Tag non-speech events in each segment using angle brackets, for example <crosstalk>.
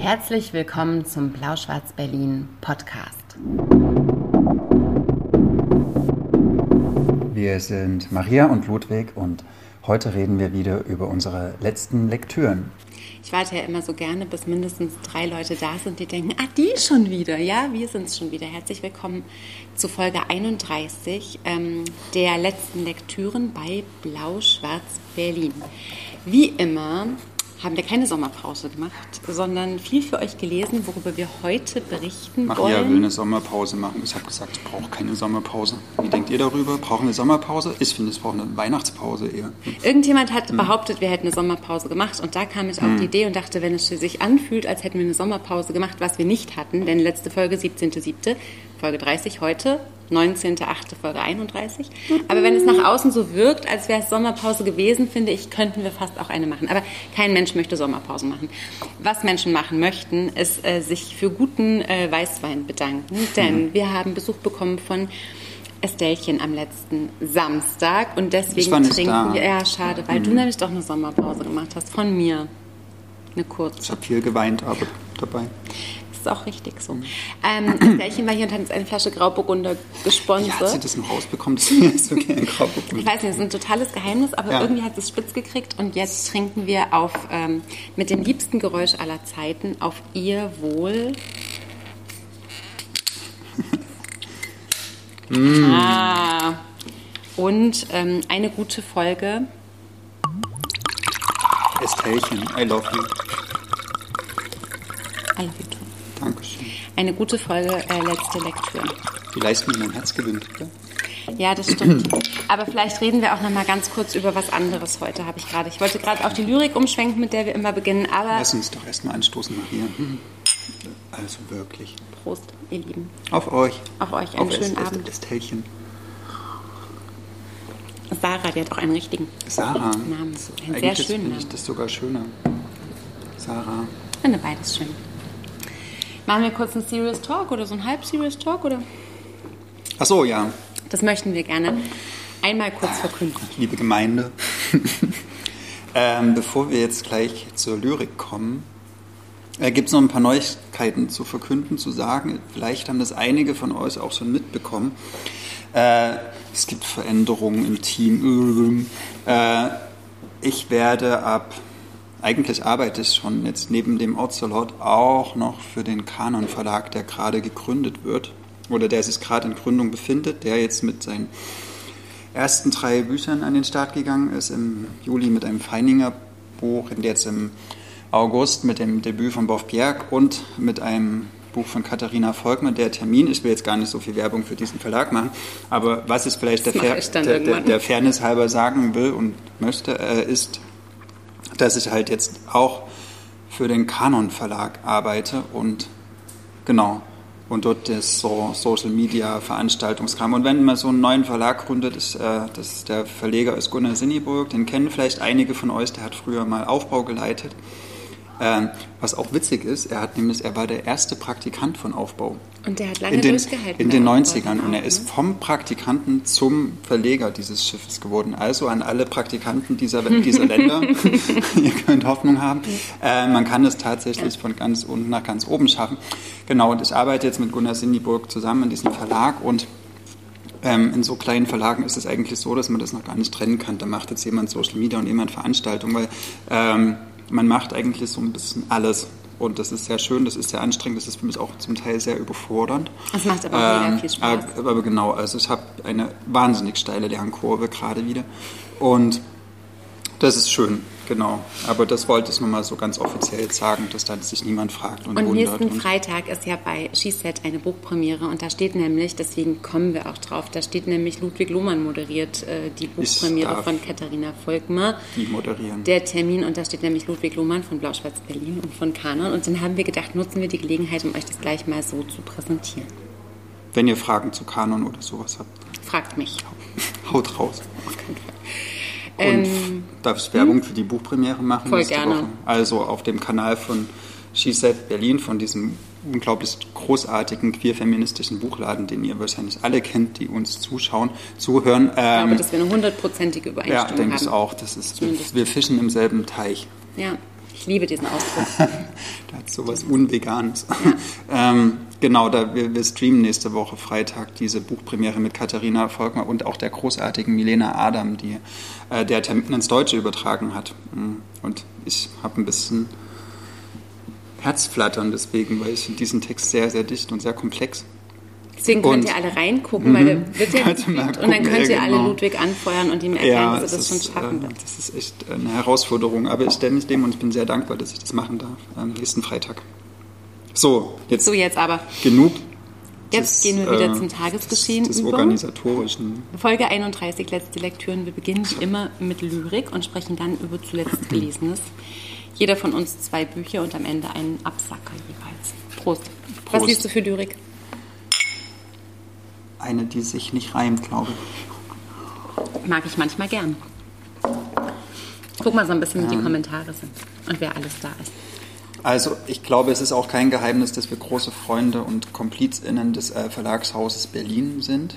Herzlich willkommen zum Blau-Schwarz-Berlin Podcast. Wir sind Maria und Ludwig und heute reden wir wieder über unsere letzten Lektüren. Ich warte ja immer so gerne, bis mindestens drei Leute da sind, die denken, ah, die schon wieder. Ja, wir sind es schon wieder. Herzlich willkommen zu Folge 31 ähm, der letzten Lektüren bei Blau-Schwarz-Berlin. Wie immer haben wir keine Sommerpause gemacht, sondern viel für euch gelesen, worüber wir heute berichten Maria wollen. Maria will eine Sommerpause machen. Ich habe gesagt, ich brauche keine Sommerpause. Wie denkt ihr darüber? Brauchen wir eine Sommerpause? Ich finde, es braucht eine Weihnachtspause eher. Irgendjemand hat hm. behauptet, wir hätten eine Sommerpause gemacht und da kam ich auf hm. die Idee und dachte, wenn es sich anfühlt, als hätten wir eine Sommerpause gemacht, was wir nicht hatten, denn letzte Folge 17.07., Folge 30 heute, 19.8. Folge 31. Aber wenn es nach außen so wirkt, als wäre es Sommerpause gewesen, finde ich, könnten wir fast auch eine machen. Aber kein Mensch möchte Sommerpause machen. Was Menschen machen möchten, ist äh, sich für guten äh, Weißwein bedanken, denn mhm. wir haben Besuch bekommen von Estellchen am letzten Samstag und deswegen trinken da. wir. Ja, schade, weil mhm. du nämlich doch eine Sommerpause gemacht hast von mir. Eine kurze. Ich habe viel geweint, aber dabei ist auch richtig so. Ähm, das Pärchen war hier und hat uns eine Flasche Grauburgunder gesponsert. Ja, hat sie das noch rausbekommen, dass sie so gerne Grauburgunder Ich weiß nicht, das ist ein totales Geheimnis, aber ja. irgendwie hat es spitz gekriegt und jetzt trinken wir auf, ähm, mit dem liebsten Geräusch aller Zeiten auf ihr Wohl. <laughs> mm. ah, und ähm, eine gute Folge. Estellchen, I love you. I love you. Dankeschön. Eine gute Folge, äh, letzte Lektüre. Die leisten mir mein Herz gewinnt, oder? Ja, das stimmt. Aber vielleicht reden wir auch noch mal ganz kurz über was anderes heute, habe ich gerade. Ich wollte gerade auf die Lyrik umschwenken, mit der wir immer beginnen, aber... Lass uns doch erstmal anstoßen, Maria. Also wirklich. Prost, ihr Lieben. Auf euch. Auf euch, einen auf schönen es, Abend. Estellchen. Sarah, die hat auch einen richtigen Sarah. Namen. Einen Eigentlich sehr schönen Namen. ich das sogar schöner. Sarah. Ich finde beides schön. Machen wir kurz einen Serious Talk oder so ein halb-Serious Talk, oder? Ach so, ja. Das möchten wir gerne einmal kurz verkünden. Liebe Gemeinde, <laughs> ähm, bevor wir jetzt gleich zur Lyrik kommen, äh, gibt es noch ein paar Neuigkeiten zu verkünden, zu sagen. Vielleicht haben das einige von euch auch schon mitbekommen. Äh, es gibt Veränderungen im Team. Äh, ich werde ab eigentlich arbeite ich schon jetzt neben dem Ocelot auch noch für den Kanon Verlag, der gerade gegründet wird oder der sich gerade in Gründung befindet, der jetzt mit seinen ersten drei Büchern an den Start gegangen ist, im Juli mit einem Feininger Buch, jetzt im August mit dem Debüt von Boff Bjerg und mit einem Buch von Katharina Volkmann, der Termin. Ich will jetzt gar nicht so viel Werbung für diesen Verlag machen, aber was ich vielleicht der, Fair, der, der, der, Fairness halber sagen will und möchte, äh, ist, dass ich halt jetzt auch für den Canon Verlag arbeite und genau und dort das so Social Media Veranstaltungskram. Und wenn man so einen neuen Verlag gründet, ist, äh, das, der Verleger ist Gunnar Sinniburg, den kennen vielleicht einige von euch, der hat früher mal Aufbau geleitet. Ähm, was auch witzig ist, er hat nämlich, er war der erste Praktikant von Aufbau. Und der hat lange in den, durchgehalten. In den 90ern. Und er ist ne? vom Praktikanten zum Verleger dieses Schiffes geworden. Also an alle Praktikanten dieser, <laughs> dieser Länder, <laughs> ihr könnt Hoffnung haben. Äh, man kann es tatsächlich von ganz unten nach ganz oben schaffen. Genau, und ich arbeite jetzt mit Gunnar Sindiburg zusammen in diesem Verlag und ähm, in so kleinen Verlagen ist es eigentlich so, dass man das noch gar nicht trennen kann. Da macht jetzt jemand Social Media und jemand Veranstaltung, weil ähm, man macht eigentlich so ein bisschen alles. Und das ist sehr schön, das ist sehr anstrengend, das ist für mich auch zum Teil sehr überfordernd. Das macht aber auch ähm, viel Spaß. Aber genau, also ich habe eine wahnsinnig steile Lernkurve gerade wieder. Und das ist schön. Genau, aber das wollte ich nur mal so ganz offiziell sagen, dass da sich niemand fragt und, und wundert. Nächsten Freitag ist ja bei SheSet eine Buchpremiere und da steht nämlich, deswegen kommen wir auch drauf, da steht nämlich Ludwig Lohmann moderiert äh, die Buchpremiere von Katharina Volkmar. Die moderieren. Der Termin und da steht nämlich Ludwig Lohmann von Blau-Schwarz Berlin und von Kanon und dann haben wir gedacht, nutzen wir die Gelegenheit, um euch das gleich mal so zu präsentieren. Wenn ihr Fragen zu Kanon oder sowas habt. Fragt mich. Haut raus. Auf keinen Fall. Und ähm, darf ich Werbung hm? für die Buchpremiere machen? Voll gerne. Woche? Also auf dem Kanal von She Said Berlin, von diesem unglaublich großartigen queer-feministischen Buchladen, den ihr wahrscheinlich alle kennt, die uns zuschauen, zuhören. ich glaube, ähm, dass wir eine hundertprozentige Übereinstimmung haben. Ja, denke ich auch. Das ist, wir, wir fischen im selben Teich. Ja. Ich liebe diesen Ausdruck. <laughs> da hat sowas Unveganes. Ja. <laughs> ähm, genau, da wir, wir, streamen nächste Woche Freitag diese Buchpremiere mit Katharina Volkmar und auch der großartigen Milena Adam, die äh, der Termin ins Deutsche übertragen hat. Mm. Und ich habe ein bisschen Herzflattern deswegen, weil ich finde diesen Text sehr, sehr dicht und sehr komplex. Deswegen könnt und, ihr alle reingucken, weil der mhm. wird ja <laughs> und dann könnt ihr ja, genau. alle Ludwig anfeuern und ihm erklären, ja, dass er das schon schaffen wird. Das ist echt eine Herausforderung, aber ich stelle mich dem und ich bin sehr dankbar, dass ich das machen darf am nächsten Freitag. So, jetzt, so, jetzt aber. Genug. Jetzt des, gehen wir wieder äh, zum Tagesgeschehen des, des über. organisatorischen. Folge 31, letzte Lektüren. Wir beginnen wie immer mit Lyrik und sprechen dann über zuletzt Gelesenes. Jeder von uns zwei Bücher und am Ende einen Absacker jeweils. Prost. Prost. Was liest du für Lyrik? eine, die sich nicht reimt, glaube ich. Mag ich manchmal gern. Guck mal so ein bisschen, wie die Kommentare sind und wer alles da ist. Also ich glaube, es ist auch kein Geheimnis, dass wir große Freunde und KomplizInnen des äh, Verlagshauses Berlin sind.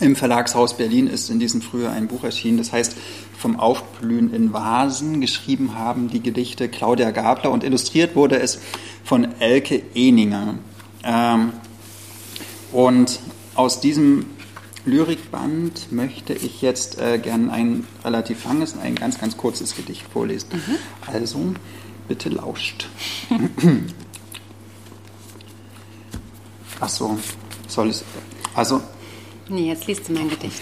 Im Verlagshaus Berlin ist in diesem Frühjahr ein Buch erschienen, das heißt Vom Aufblühen in Vasen. Geschrieben haben die Gedichte Claudia Gabler und illustriert wurde es von Elke Eninger. Ähm, und aus diesem Lyrikband möchte ich jetzt äh, gern ein relativ langes, ein ganz, ganz kurzes Gedicht vorlesen. Mhm. Also, bitte lauscht. Ach so, soll es. Also. Nee, jetzt liest du mein Gedicht.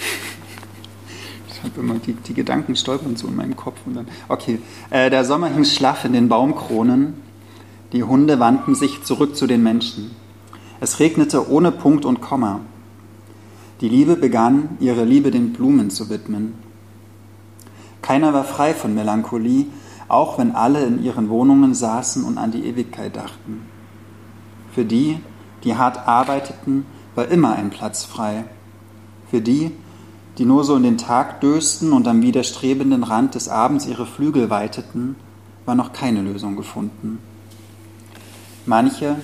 Ich habe immer die, die Gedanken stolpern so in meinem Kopf und dann. Okay. Äh, der Sommer hing schlaff in den Baumkronen. Die Hunde wandten sich zurück zu den Menschen. Es regnete ohne Punkt und Komma. Die Liebe begann, ihre Liebe den Blumen zu widmen. Keiner war frei von Melancholie, auch wenn alle in ihren Wohnungen saßen und an die Ewigkeit dachten. Für die, die hart arbeiteten, war immer ein Platz frei. Für die, die nur so in den Tag dösten und am widerstrebenden Rand des Abends ihre Flügel weiteten, war noch keine Lösung gefunden. Manche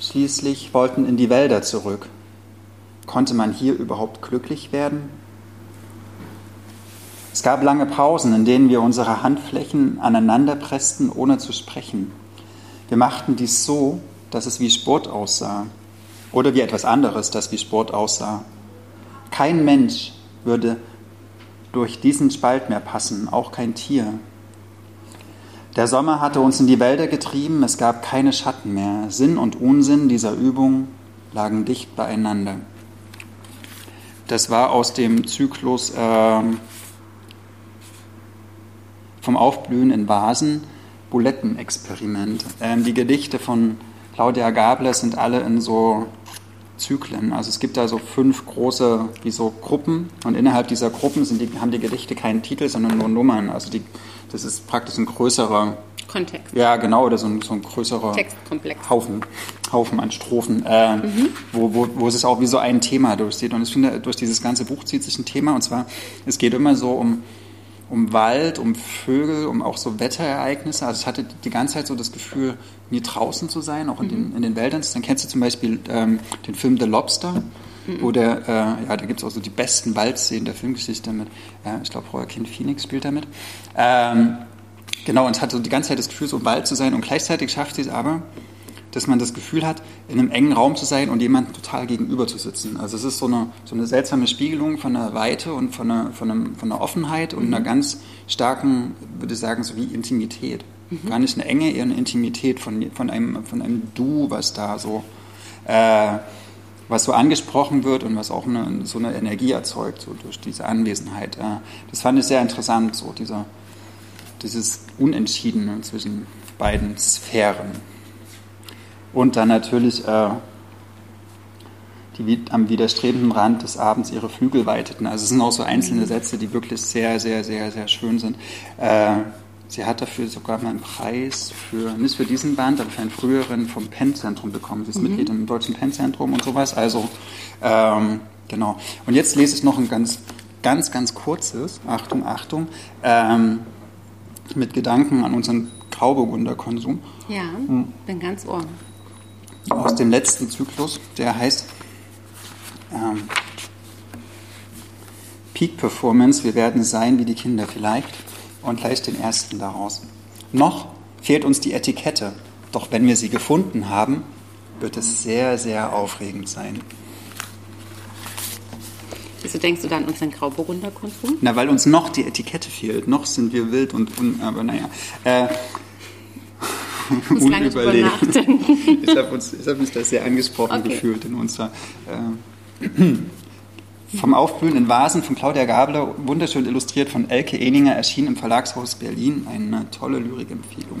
schließlich wollten in die Wälder zurück, Konnte man hier überhaupt glücklich werden? Es gab lange Pausen, in denen wir unsere Handflächen aneinander pressten, ohne zu sprechen. Wir machten dies so, dass es wie Sport aussah oder wie etwas anderes, das wie Sport aussah. Kein Mensch würde durch diesen Spalt mehr passen, auch kein Tier. Der Sommer hatte uns in die Wälder getrieben, es gab keine Schatten mehr. Sinn und Unsinn dieser Übung lagen dicht beieinander. Das war aus dem Zyklus äh, vom Aufblühen in Vasen, Bulettenexperiment. Ähm, die Gedichte von Claudia Gabler sind alle in so Zyklen. Also es gibt da so fünf große, wie so Gruppen und innerhalb dieser Gruppen sind die, haben die Gedichte keinen Titel, sondern nur Nummern. Also die, das ist praktisch ein größerer Kontext. Ja, genau, oder so ein, so ein größerer Textkomplex. Haufen, Haufen an Strophen, äh, mhm. wo, wo, wo es auch wie so ein Thema durchzieht. Und ich finde, durch dieses ganze Buch zieht sich ein Thema, und zwar, es geht immer so um, um Wald, um Vögel, um auch so Wetterereignisse. Also ich hatte die ganze Zeit so das Gefühl, nie draußen zu sein, auch in, mhm. den, in den Wäldern. Dann kennst du zum Beispiel ähm, den Film The Lobster, mhm. wo der, äh, ja, da gibt es auch so die besten Waldszenen der Filmgeschichte mit, äh, ich glaube, Joaquin Phoenix spielt damit. Ähm, Genau, und hat so die ganze Zeit das Gefühl, so bald zu sein und gleichzeitig schafft sie es aber, dass man das Gefühl hat, in einem engen Raum zu sein und jemandem total gegenüber zu sitzen. Also es ist so eine, so eine seltsame Spiegelung von der Weite und von einer, von einem, von einer Offenheit und einer mhm. ganz starken, würde ich sagen, so wie Intimität. Mhm. Gar nicht eine Enge, eher eine Intimität von, von, einem, von einem Du, was da so, äh, was so angesprochen wird und was auch eine, so eine Energie erzeugt, so durch diese Anwesenheit. Äh, das fand ich sehr interessant, so dieser dieses Unentschiedene zwischen beiden Sphären. Und dann natürlich äh, die am widerstrebenden Rand des Abends ihre Flügel weiteten. Also es sind auch so einzelne Sätze, die wirklich sehr, sehr, sehr, sehr schön sind. Äh, sie hat dafür sogar mal einen Preis für, nicht für diesen Band, aber für einen früheren vom Pen-Zentrum bekommen. Sie ist mhm. Mitglied im Deutschen Pen-Zentrum und sowas. Also, ähm, genau. Und jetzt lese ich noch ein ganz, ganz, ganz kurzes, Achtung, Achtung, ähm, mit Gedanken an unseren Grauburgunder-Konsum. Ja, hm. bin ganz ohr. Aus dem letzten Zyklus, der heißt ähm, Peak Performance, wir werden sein wie die Kinder vielleicht und gleich den ersten daraus. Noch fehlt uns die Etikette. Doch wenn wir sie gefunden haben, wird es sehr, sehr aufregend sein. Wieso denkst du dann an unseren Grauburgunder Konsum? Na, weil uns noch die Etikette fehlt. Noch sind wir wild und, un, aber naja. Äh, unüberlegt. <laughs> Ich habe hab mich da sehr angesprochen okay. gefühlt in unserer. Äh, vom aufblühenden Vasen von Claudia Gabler, wunderschön illustriert von Elke Eninger, erschien im Verlagshaus Berlin. Eine tolle Lyrikempfehlung.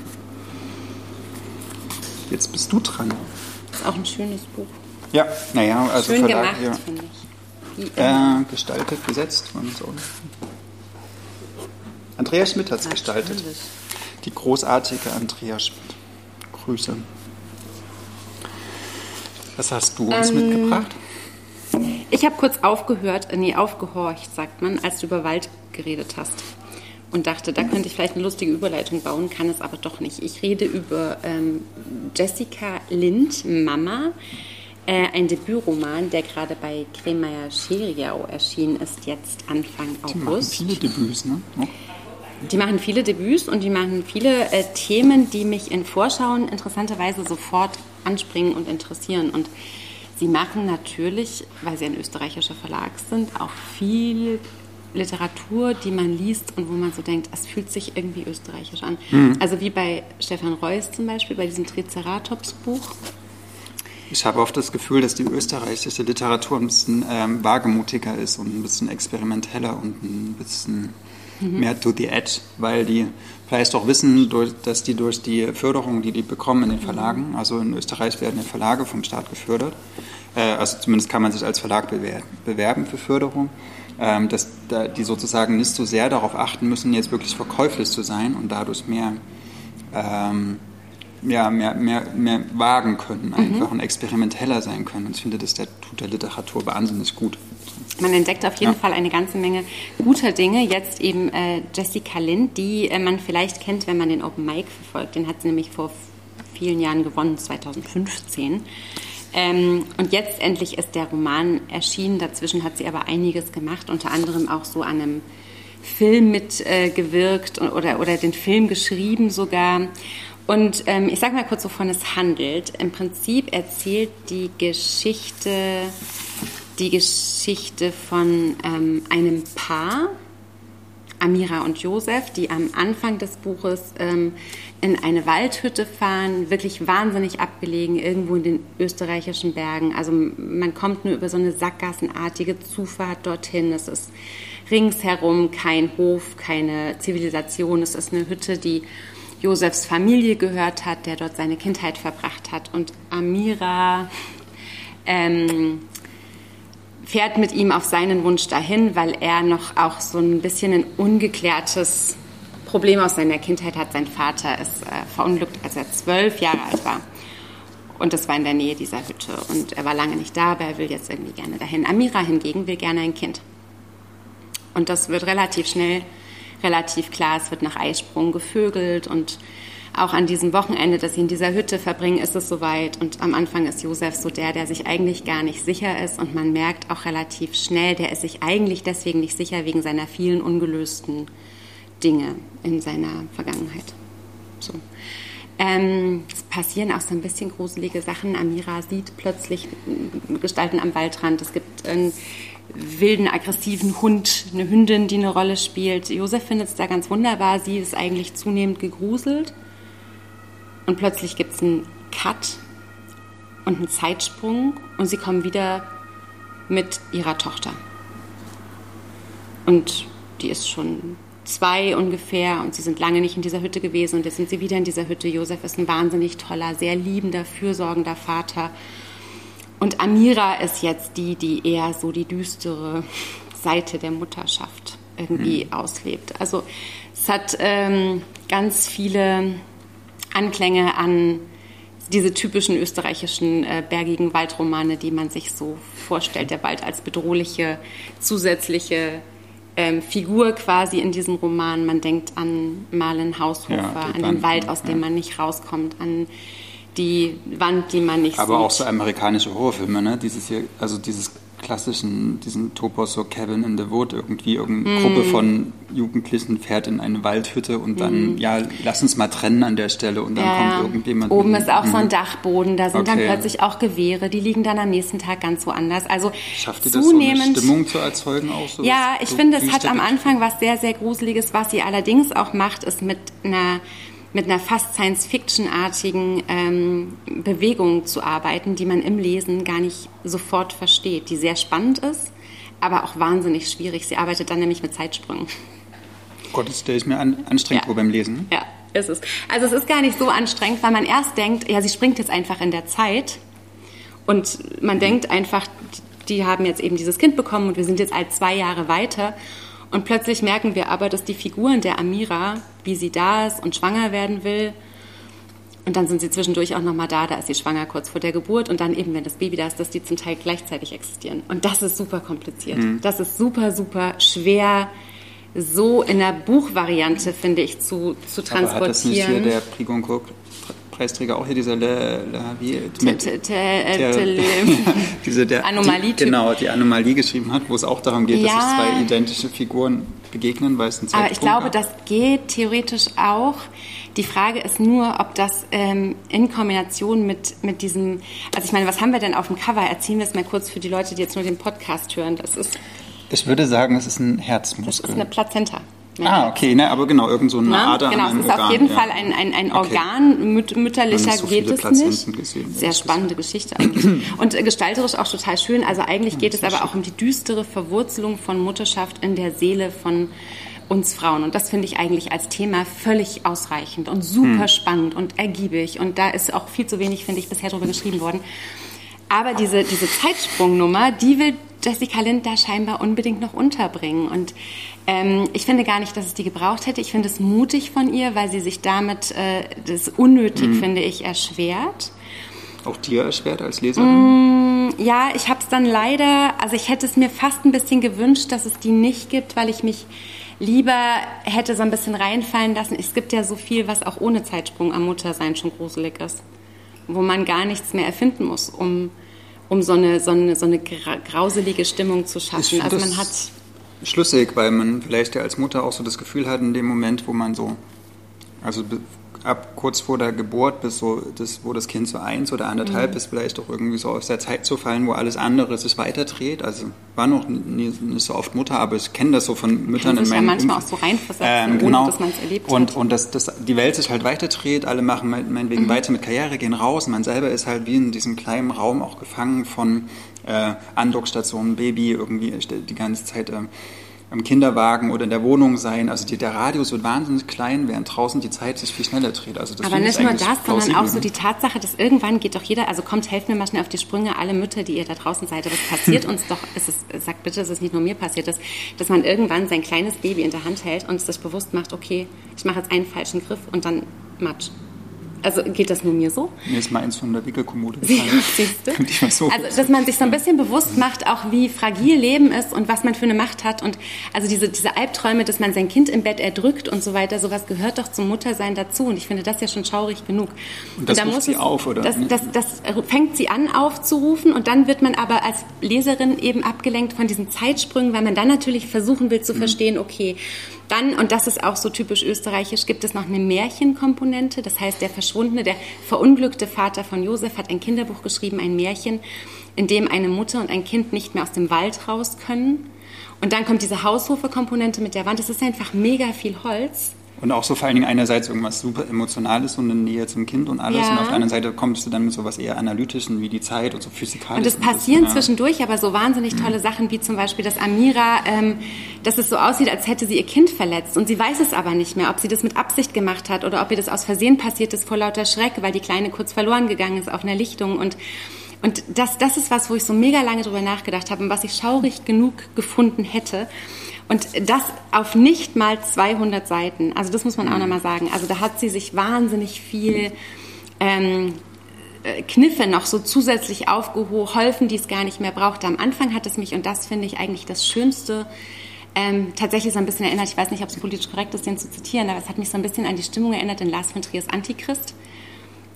Jetzt bist du dran. Das ist auch ein schönes Buch. Ja, naja, also Schön Verlag, gemacht, ja. finde ich. Äh, gestaltet, gesetzt. Andrea Schmidt hat es gestaltet. Die großartige Andrea Schmidt. Grüße. Was hast du uns ähm, mitgebracht? Ich habe kurz aufgehört, äh, nee, aufgehorcht, sagt man, als du über Wald geredet hast. Und dachte, da könnte ich vielleicht eine lustige Überleitung bauen, kann es aber doch nicht. Ich rede über ähm, Jessica Lind, Mama, äh, ein Debütroman, der gerade bei Kremeyer Scheriau erschienen ist, jetzt Anfang August. Die viele Debüts, ne? Oh. Die machen viele Debüts und die machen viele äh, Themen, die mich in Vorschauen interessanterweise sofort anspringen und interessieren. Und sie machen natürlich, weil sie ein österreichischer Verlag sind, auch viel Literatur, die man liest und wo man so denkt, es fühlt sich irgendwie österreichisch an. Mhm. Also wie bei Stefan Reuss zum Beispiel, bei diesem Triceratops-Buch. Ich habe oft das Gefühl, dass die österreichische Literatur ein bisschen ähm, wagemutiger ist und ein bisschen experimenteller und ein bisschen mhm. mehr to the edge, weil die vielleicht auch wissen, dass die durch die Förderung, die die bekommen in den Verlagen, also in Österreich werden ja Verlage vom Staat gefördert, äh, also zumindest kann man sich als Verlag bewerben, für Förderung, ähm, dass da die sozusagen nicht so sehr darauf achten müssen, jetzt wirklich verkäuflich zu sein und dadurch mehr ähm, ja, mehr, mehr, mehr wagen können mhm. einfach mhm. und experimenteller sein können. Und ich finde, das der, tut der Literatur wahnsinnig gut. Man entdeckt auf jeden ja. Fall eine ganze Menge guter Dinge. Jetzt eben äh, Jessica Lind, die äh, man vielleicht kennt, wenn man den Open Mic verfolgt. Den hat sie nämlich vor vielen Jahren gewonnen, 2015. Ähm, und jetzt endlich ist der Roman erschienen. Dazwischen hat sie aber einiges gemacht, unter anderem auch so an einem Film mitgewirkt äh, oder, oder den Film geschrieben sogar. Und ähm, ich sage mal kurz, wovon es handelt. Im Prinzip erzählt die Geschichte die Geschichte von ähm, einem Paar, Amira und Josef, die am Anfang des Buches ähm, in eine Waldhütte fahren, wirklich wahnsinnig abgelegen, irgendwo in den österreichischen Bergen. Also man kommt nur über so eine sackgassenartige Zufahrt dorthin. Es ist ringsherum kein Hof, keine Zivilisation. Es ist eine Hütte, die Josefs Familie gehört hat, der dort seine Kindheit verbracht hat. Und Amira ähm, fährt mit ihm auf seinen Wunsch dahin, weil er noch auch so ein bisschen ein ungeklärtes Problem aus seiner Kindheit hat. Sein Vater ist äh, verunglückt, als er zwölf Jahre alt war. Und das war in der Nähe dieser Hütte. Und er war lange nicht da, aber er will jetzt irgendwie gerne dahin. Amira hingegen will gerne ein Kind. Und das wird relativ schnell relativ klar. Es wird nach Eisprung gevögelt und auch an diesem Wochenende, das sie in dieser Hütte verbringen, ist es soweit. Und am Anfang ist Josef so der, der sich eigentlich gar nicht sicher ist. Und man merkt auch relativ schnell, der ist sich eigentlich deswegen nicht sicher wegen seiner vielen ungelösten Dinge in seiner Vergangenheit. So. Ähm, es passieren auch so ein bisschen gruselige Sachen. Amira sieht plötzlich Gestalten am Waldrand. Es gibt einen wilden, aggressiven Hund, eine Hündin, die eine Rolle spielt. Josef findet es da ganz wunderbar. Sie ist eigentlich zunehmend gegruselt. Und plötzlich gibt es einen Cut und einen Zeitsprung und sie kommen wieder mit ihrer Tochter. Und die ist schon zwei ungefähr und sie sind lange nicht in dieser Hütte gewesen und jetzt sind sie wieder in dieser Hütte. Josef ist ein wahnsinnig toller, sehr liebender, fürsorgender Vater. Und Amira ist jetzt die, die eher so die düstere Seite der Mutterschaft irgendwie mhm. auslebt. Also es hat ähm, ganz viele Anklänge an diese typischen österreichischen äh, bergigen Waldromane, die man sich so vorstellt. Der Wald als bedrohliche zusätzliche ähm, Figur quasi in diesem Roman. Man denkt an Marlen Haushofer, ja, an den Wald, aus dem ja. man nicht rauskommt, an die Wand, die man nicht Aber sieht. auch so amerikanische Horrorfilme, ne? Dieses hier, also dieses klassischen, diesen Topos, so Cabin in the Wood, irgendwie irgendeine mm. Gruppe von Jugendlichen fährt in eine Waldhütte und dann, mm. ja, lass uns mal trennen an der Stelle und dann ja, kommt irgendjemand. Oben ist auch mm. so ein mhm. Dachboden, da sind okay. dann plötzlich auch Gewehre, die liegen dann am nächsten Tag ganz woanders. Also Schafft ihr das zunehmend, so eine Stimmung zu erzeugen auch so? Ja, ich so finde, es hat am Anfang was sehr, sehr Gruseliges. Was sie allerdings auch macht, ist mit einer mit einer fast Science-Fiction-artigen ähm, Bewegung zu arbeiten, die man im Lesen gar nicht sofort versteht, die sehr spannend ist, aber auch wahnsinnig schwierig. Sie arbeitet dann nämlich mit Zeitsprüngen. Gott, das stelle ich mir an, anstrengend ja. vor beim Lesen. Ja, ist es. Also es ist gar nicht so anstrengend, weil man erst denkt, ja, sie springt jetzt einfach in der Zeit und man mhm. denkt einfach, die haben jetzt eben dieses Kind bekommen und wir sind jetzt alt zwei Jahre weiter und plötzlich merken wir aber, dass die Figuren der Amira, wie sie da ist und schwanger werden will, und dann sind sie zwischendurch auch nochmal da, da ist sie schwanger kurz vor der Geburt und dann eben, wenn das Baby da ist, dass die zum Teil gleichzeitig existieren. Und das ist super kompliziert. Mhm. Das ist super, super schwer, so in der Buchvariante, finde ich, zu, zu transportieren. Aber hat das nicht hier der Prigoncourt Preisträger auch hier dieser Le, <laughs> diese der Anomalie genau die Anomalie geschrieben hat, wo es auch darum geht, dass sich zwei identische Figuren begegnen, weil es ein Aber ich glaube, das geht theoretisch auch. Die Frage ist nur, ob das ähm, in Kombination mit, mit diesem, also ich meine, was haben wir denn auf dem Cover? Erzählen wir es mal kurz für die Leute, die jetzt nur den Podcast hören. Das ist. Ich würde sagen, es ist ein Herzmuskel. Das ist eine Plazenta. Ah, okay, ne, aber genau, irgend so eine Na, Ader Genau, es ist Organ, auf jeden ja. Fall ein, ein, ein Organ, okay. Müt mütterlicher so geht es nicht. Gesehen, Sehr spannende Geschichte eigentlich. Und äh, gestalterisch auch total schön. Also eigentlich geht es aber schön. auch um die düstere Verwurzelung von Mutterschaft in der Seele von uns Frauen. Und das finde ich eigentlich als Thema völlig ausreichend und super hm. spannend und ergiebig. Und da ist auch viel zu wenig, finde ich, bisher darüber geschrieben worden. Aber diese, diese Zeitsprungnummer, die will Jessica Lind da scheinbar unbedingt noch unterbringen. Und ähm, ich finde gar nicht, dass es die gebraucht hätte. Ich finde es mutig von ihr, weil sie sich damit äh, das unnötig, mhm. finde ich, erschwert. Auch dir erschwert als Leserin? Mm, ja, ich habe es dann leider, also ich hätte es mir fast ein bisschen gewünscht, dass es die nicht gibt, weil ich mich lieber hätte so ein bisschen reinfallen lassen. Es gibt ja so viel, was auch ohne Zeitsprung am Muttersein schon gruselig ist, wo man gar nichts mehr erfinden muss, um um so eine, so eine, so eine grauselige Stimmung zu schaffen. Also man hat schlüssig, weil man vielleicht ja als Mutter auch so das Gefühl hat, in dem Moment, wo man so, also ab kurz vor der Geburt bis so, das, wo das Kind so eins oder anderthalb mhm. ist, vielleicht auch irgendwie so aus der Zeit zu fallen, wo alles andere sich weiterdreht. Also war noch nie, nicht so oft Mutter, aber ich kenne das so von Müttern in meinem ja manchmal Umfeld. auch so reinversetzen, ähm, genau. dass man es erlebt und, hat. Und dass, dass die Welt sich halt weiterdreht, alle machen meinetwegen mhm. weiter mit Karriere, gehen raus. Man selber ist halt wie in diesem kleinen Raum auch gefangen von äh, Andockstationen, Baby, irgendwie die ganze Zeit äh, im Kinderwagen oder in der Wohnung sein. Also die, der Radius wird wahnsinnig klein, während draußen die Zeit sich viel schneller dreht. Also das Aber nicht nur das, sondern auch so die Tatsache, dass irgendwann geht doch jeder, also kommt, helft mir mal schnell auf die Sprünge, alle Mütter, die ihr da draußen seid, aber es passiert <laughs> uns doch, es ist, sagt bitte, dass es nicht nur mir passiert ist, dass man irgendwann sein kleines Baby in der Hand hält und sich bewusst macht, okay, ich mache jetzt einen falschen Griff und dann Matsch. Also geht das nur mir so? Mir ist mal eins von der Wickelkommode gefallen. <laughs> Siehst du? so also, dass man sich so ein bisschen bewusst macht, auch wie fragil Leben ist und was man für eine Macht hat. Und also diese, diese Albträume, dass man sein Kind im Bett erdrückt und so weiter, sowas gehört doch zum Muttersein dazu. Und ich finde das ja schon schaurig genug. Und das und ruft sie es, auf, oder? Das, das, das fängt sie an aufzurufen und dann wird man aber als Leserin eben abgelenkt von diesen Zeitsprüngen, weil man dann natürlich versuchen will zu mhm. verstehen, okay, dann, und das ist auch so typisch österreichisch, gibt es noch eine Märchenkomponente. Das heißt, der verschwundene, der verunglückte Vater von Josef hat ein Kinderbuch geschrieben, ein Märchen, in dem eine Mutter und ein Kind nicht mehr aus dem Wald raus können. Und dann kommt diese Haushofe-Komponente mit der Wand. Es ist einfach mega viel Holz. Und auch so vor allen Dingen einerseits irgendwas super Emotionales und eine Nähe zum Kind und alles. Ja. Und auf der anderen Seite kommst du dann mit so was eher Analytischen wie die Zeit und so physikalisch. Und es passieren ja. zwischendurch aber so wahnsinnig tolle mhm. Sachen, wie zum Beispiel, dass Amira, ähm, dass es so aussieht, als hätte sie ihr Kind verletzt. Und sie weiß es aber nicht mehr, ob sie das mit Absicht gemacht hat oder ob ihr das aus Versehen passiert ist vor lauter Schreck, weil die Kleine kurz verloren gegangen ist auf einer Lichtung. Und und das, das ist was, wo ich so mega lange drüber nachgedacht habe und was ich schaurig genug gefunden hätte. Und das auf nicht mal 200 Seiten. Also das muss man auch mhm. nochmal sagen. Also da hat sie sich wahnsinnig viel ähm, äh, Kniffe noch so zusätzlich aufgeholfen, die es gar nicht mehr brauchte. Am Anfang hat es mich, und das finde ich eigentlich das Schönste, ähm, tatsächlich so ein bisschen erinnert, ich weiß nicht, ob es politisch korrekt ist, den zu zitieren, aber es hat mich so ein bisschen an die Stimmung erinnert in Lars von Triers Antichrist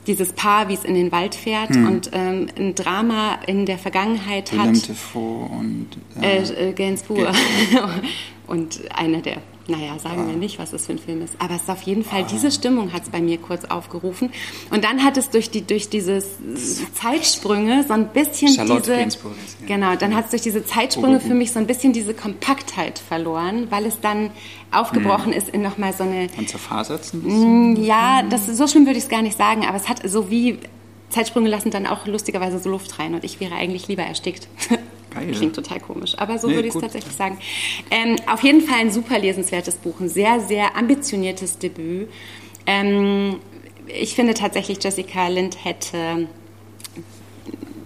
dieses Paar, wie es in den Wald fährt Hm. und ähm, ein Drama in der Vergangenheit Willem hat. Dafoe und Äh, äh, äh, Gainsbourg. <laughs> und einer der, naja, sagen wir nicht, was das für ein Film ist. Aber es ist auf jeden Fall, diese Stimmung hat es bei mir kurz aufgerufen. Und dann hat es durch, die, durch diese Zeitsprünge so ein bisschen Charlotte diese... Gainsbourg. Genau, dann hat es durch diese Zeitsprünge Oh, oh, oh. für mich so ein bisschen diese Kompaktheit verloren, weil es dann aufgebrochen Hm. ist in nochmal so eine... und zerfasert ein bisschen. Ja, das, so schlimm würde ich es gar nicht sagen, aber es hat so wie... Zeitsprünge lassen dann auch lustigerweise so Luft rein und ich wäre eigentlich lieber erstickt. <laughs> Geil. Klingt total komisch, aber so Nee, würde ich es tatsächlich sagen. Ähm, auf jeden Fall ein super lesenswertes Buch, ein sehr, sehr ambitioniertes Debüt. Ähm, ich finde tatsächlich, Jessica Lind hätte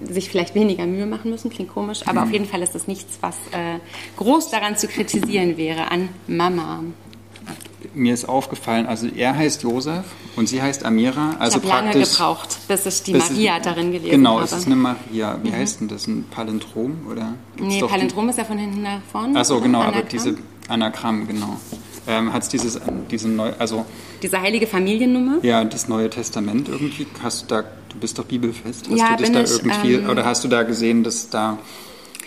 sich vielleicht weniger Mühe machen müssen, klingt komisch, aber auf jeden Fall ist es nichts, was äh, groß daran zu kritisieren wäre an Mama. Mir ist aufgefallen, also er heißt Josef und sie heißt Amira. Ich Also habe lange gebraucht, bis ich die das ist- Maria darin gelesen Genau, habe. es ist eine Maria. Wie heißt denn das? Ein Palindrom? Oder nee, doch die- Palindrom ist ja von hinten nach vorne. Ach so, oder? genau, aber Anagramm. diese Anagramm, genau. Ähm, hat es dieses, diese neue, also Diese heilige Familiennummer. ja, das Neue Testament irgendwie, hast du da, du bist doch bibelfest, hast Ja, du dich bin da ich, irgendwie, ähm, oder hast du da gesehen, dass da,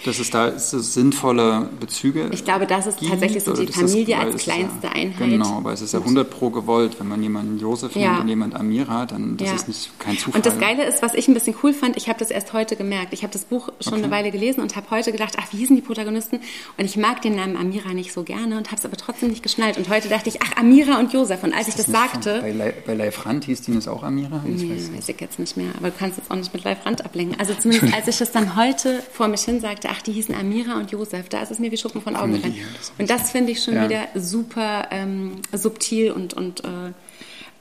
dass es da sinnvolle Bezüge Ich glaube, das ist gibt, tatsächlich so die das Familie weil als ist ja- kleinste Einheit. Genau, aber es ist ja 100 pro gewollt, wenn man jemanden Josef Ja. nennt und jemand Amira, dann das Ja. ist nicht kein Zufall. Und das Geile ist, was ich ein bisschen cool fand, ich habe das erst heute gemerkt. Ich habe das Buch schon Okay. eine Weile gelesen und habe heute gedacht, ach, wie hießen die Protagonisten? Und ich mag den Namen Amira nicht so gerne und habe es aber trotzdem nicht geschnallt. Und heute dachte ich, ach, Amira und Josef. Und als ich das Nicht von- sagte, Bei, Le bei Leif Rand hieß die das auch Amira? Ich Ja, weiß weiß ich jetzt nicht mehr, aber du kannst jetzt auch nicht mit Live Rand ablenken. Also zumindest <laughs> als ich das dann heute vor mich hin sagte, ach, die hießen Amira und Josef, da ist es mir wie Schuppen von Augen gefallen. Und das finde ich schon Ja. wieder super ähm, subtil und, und, äh,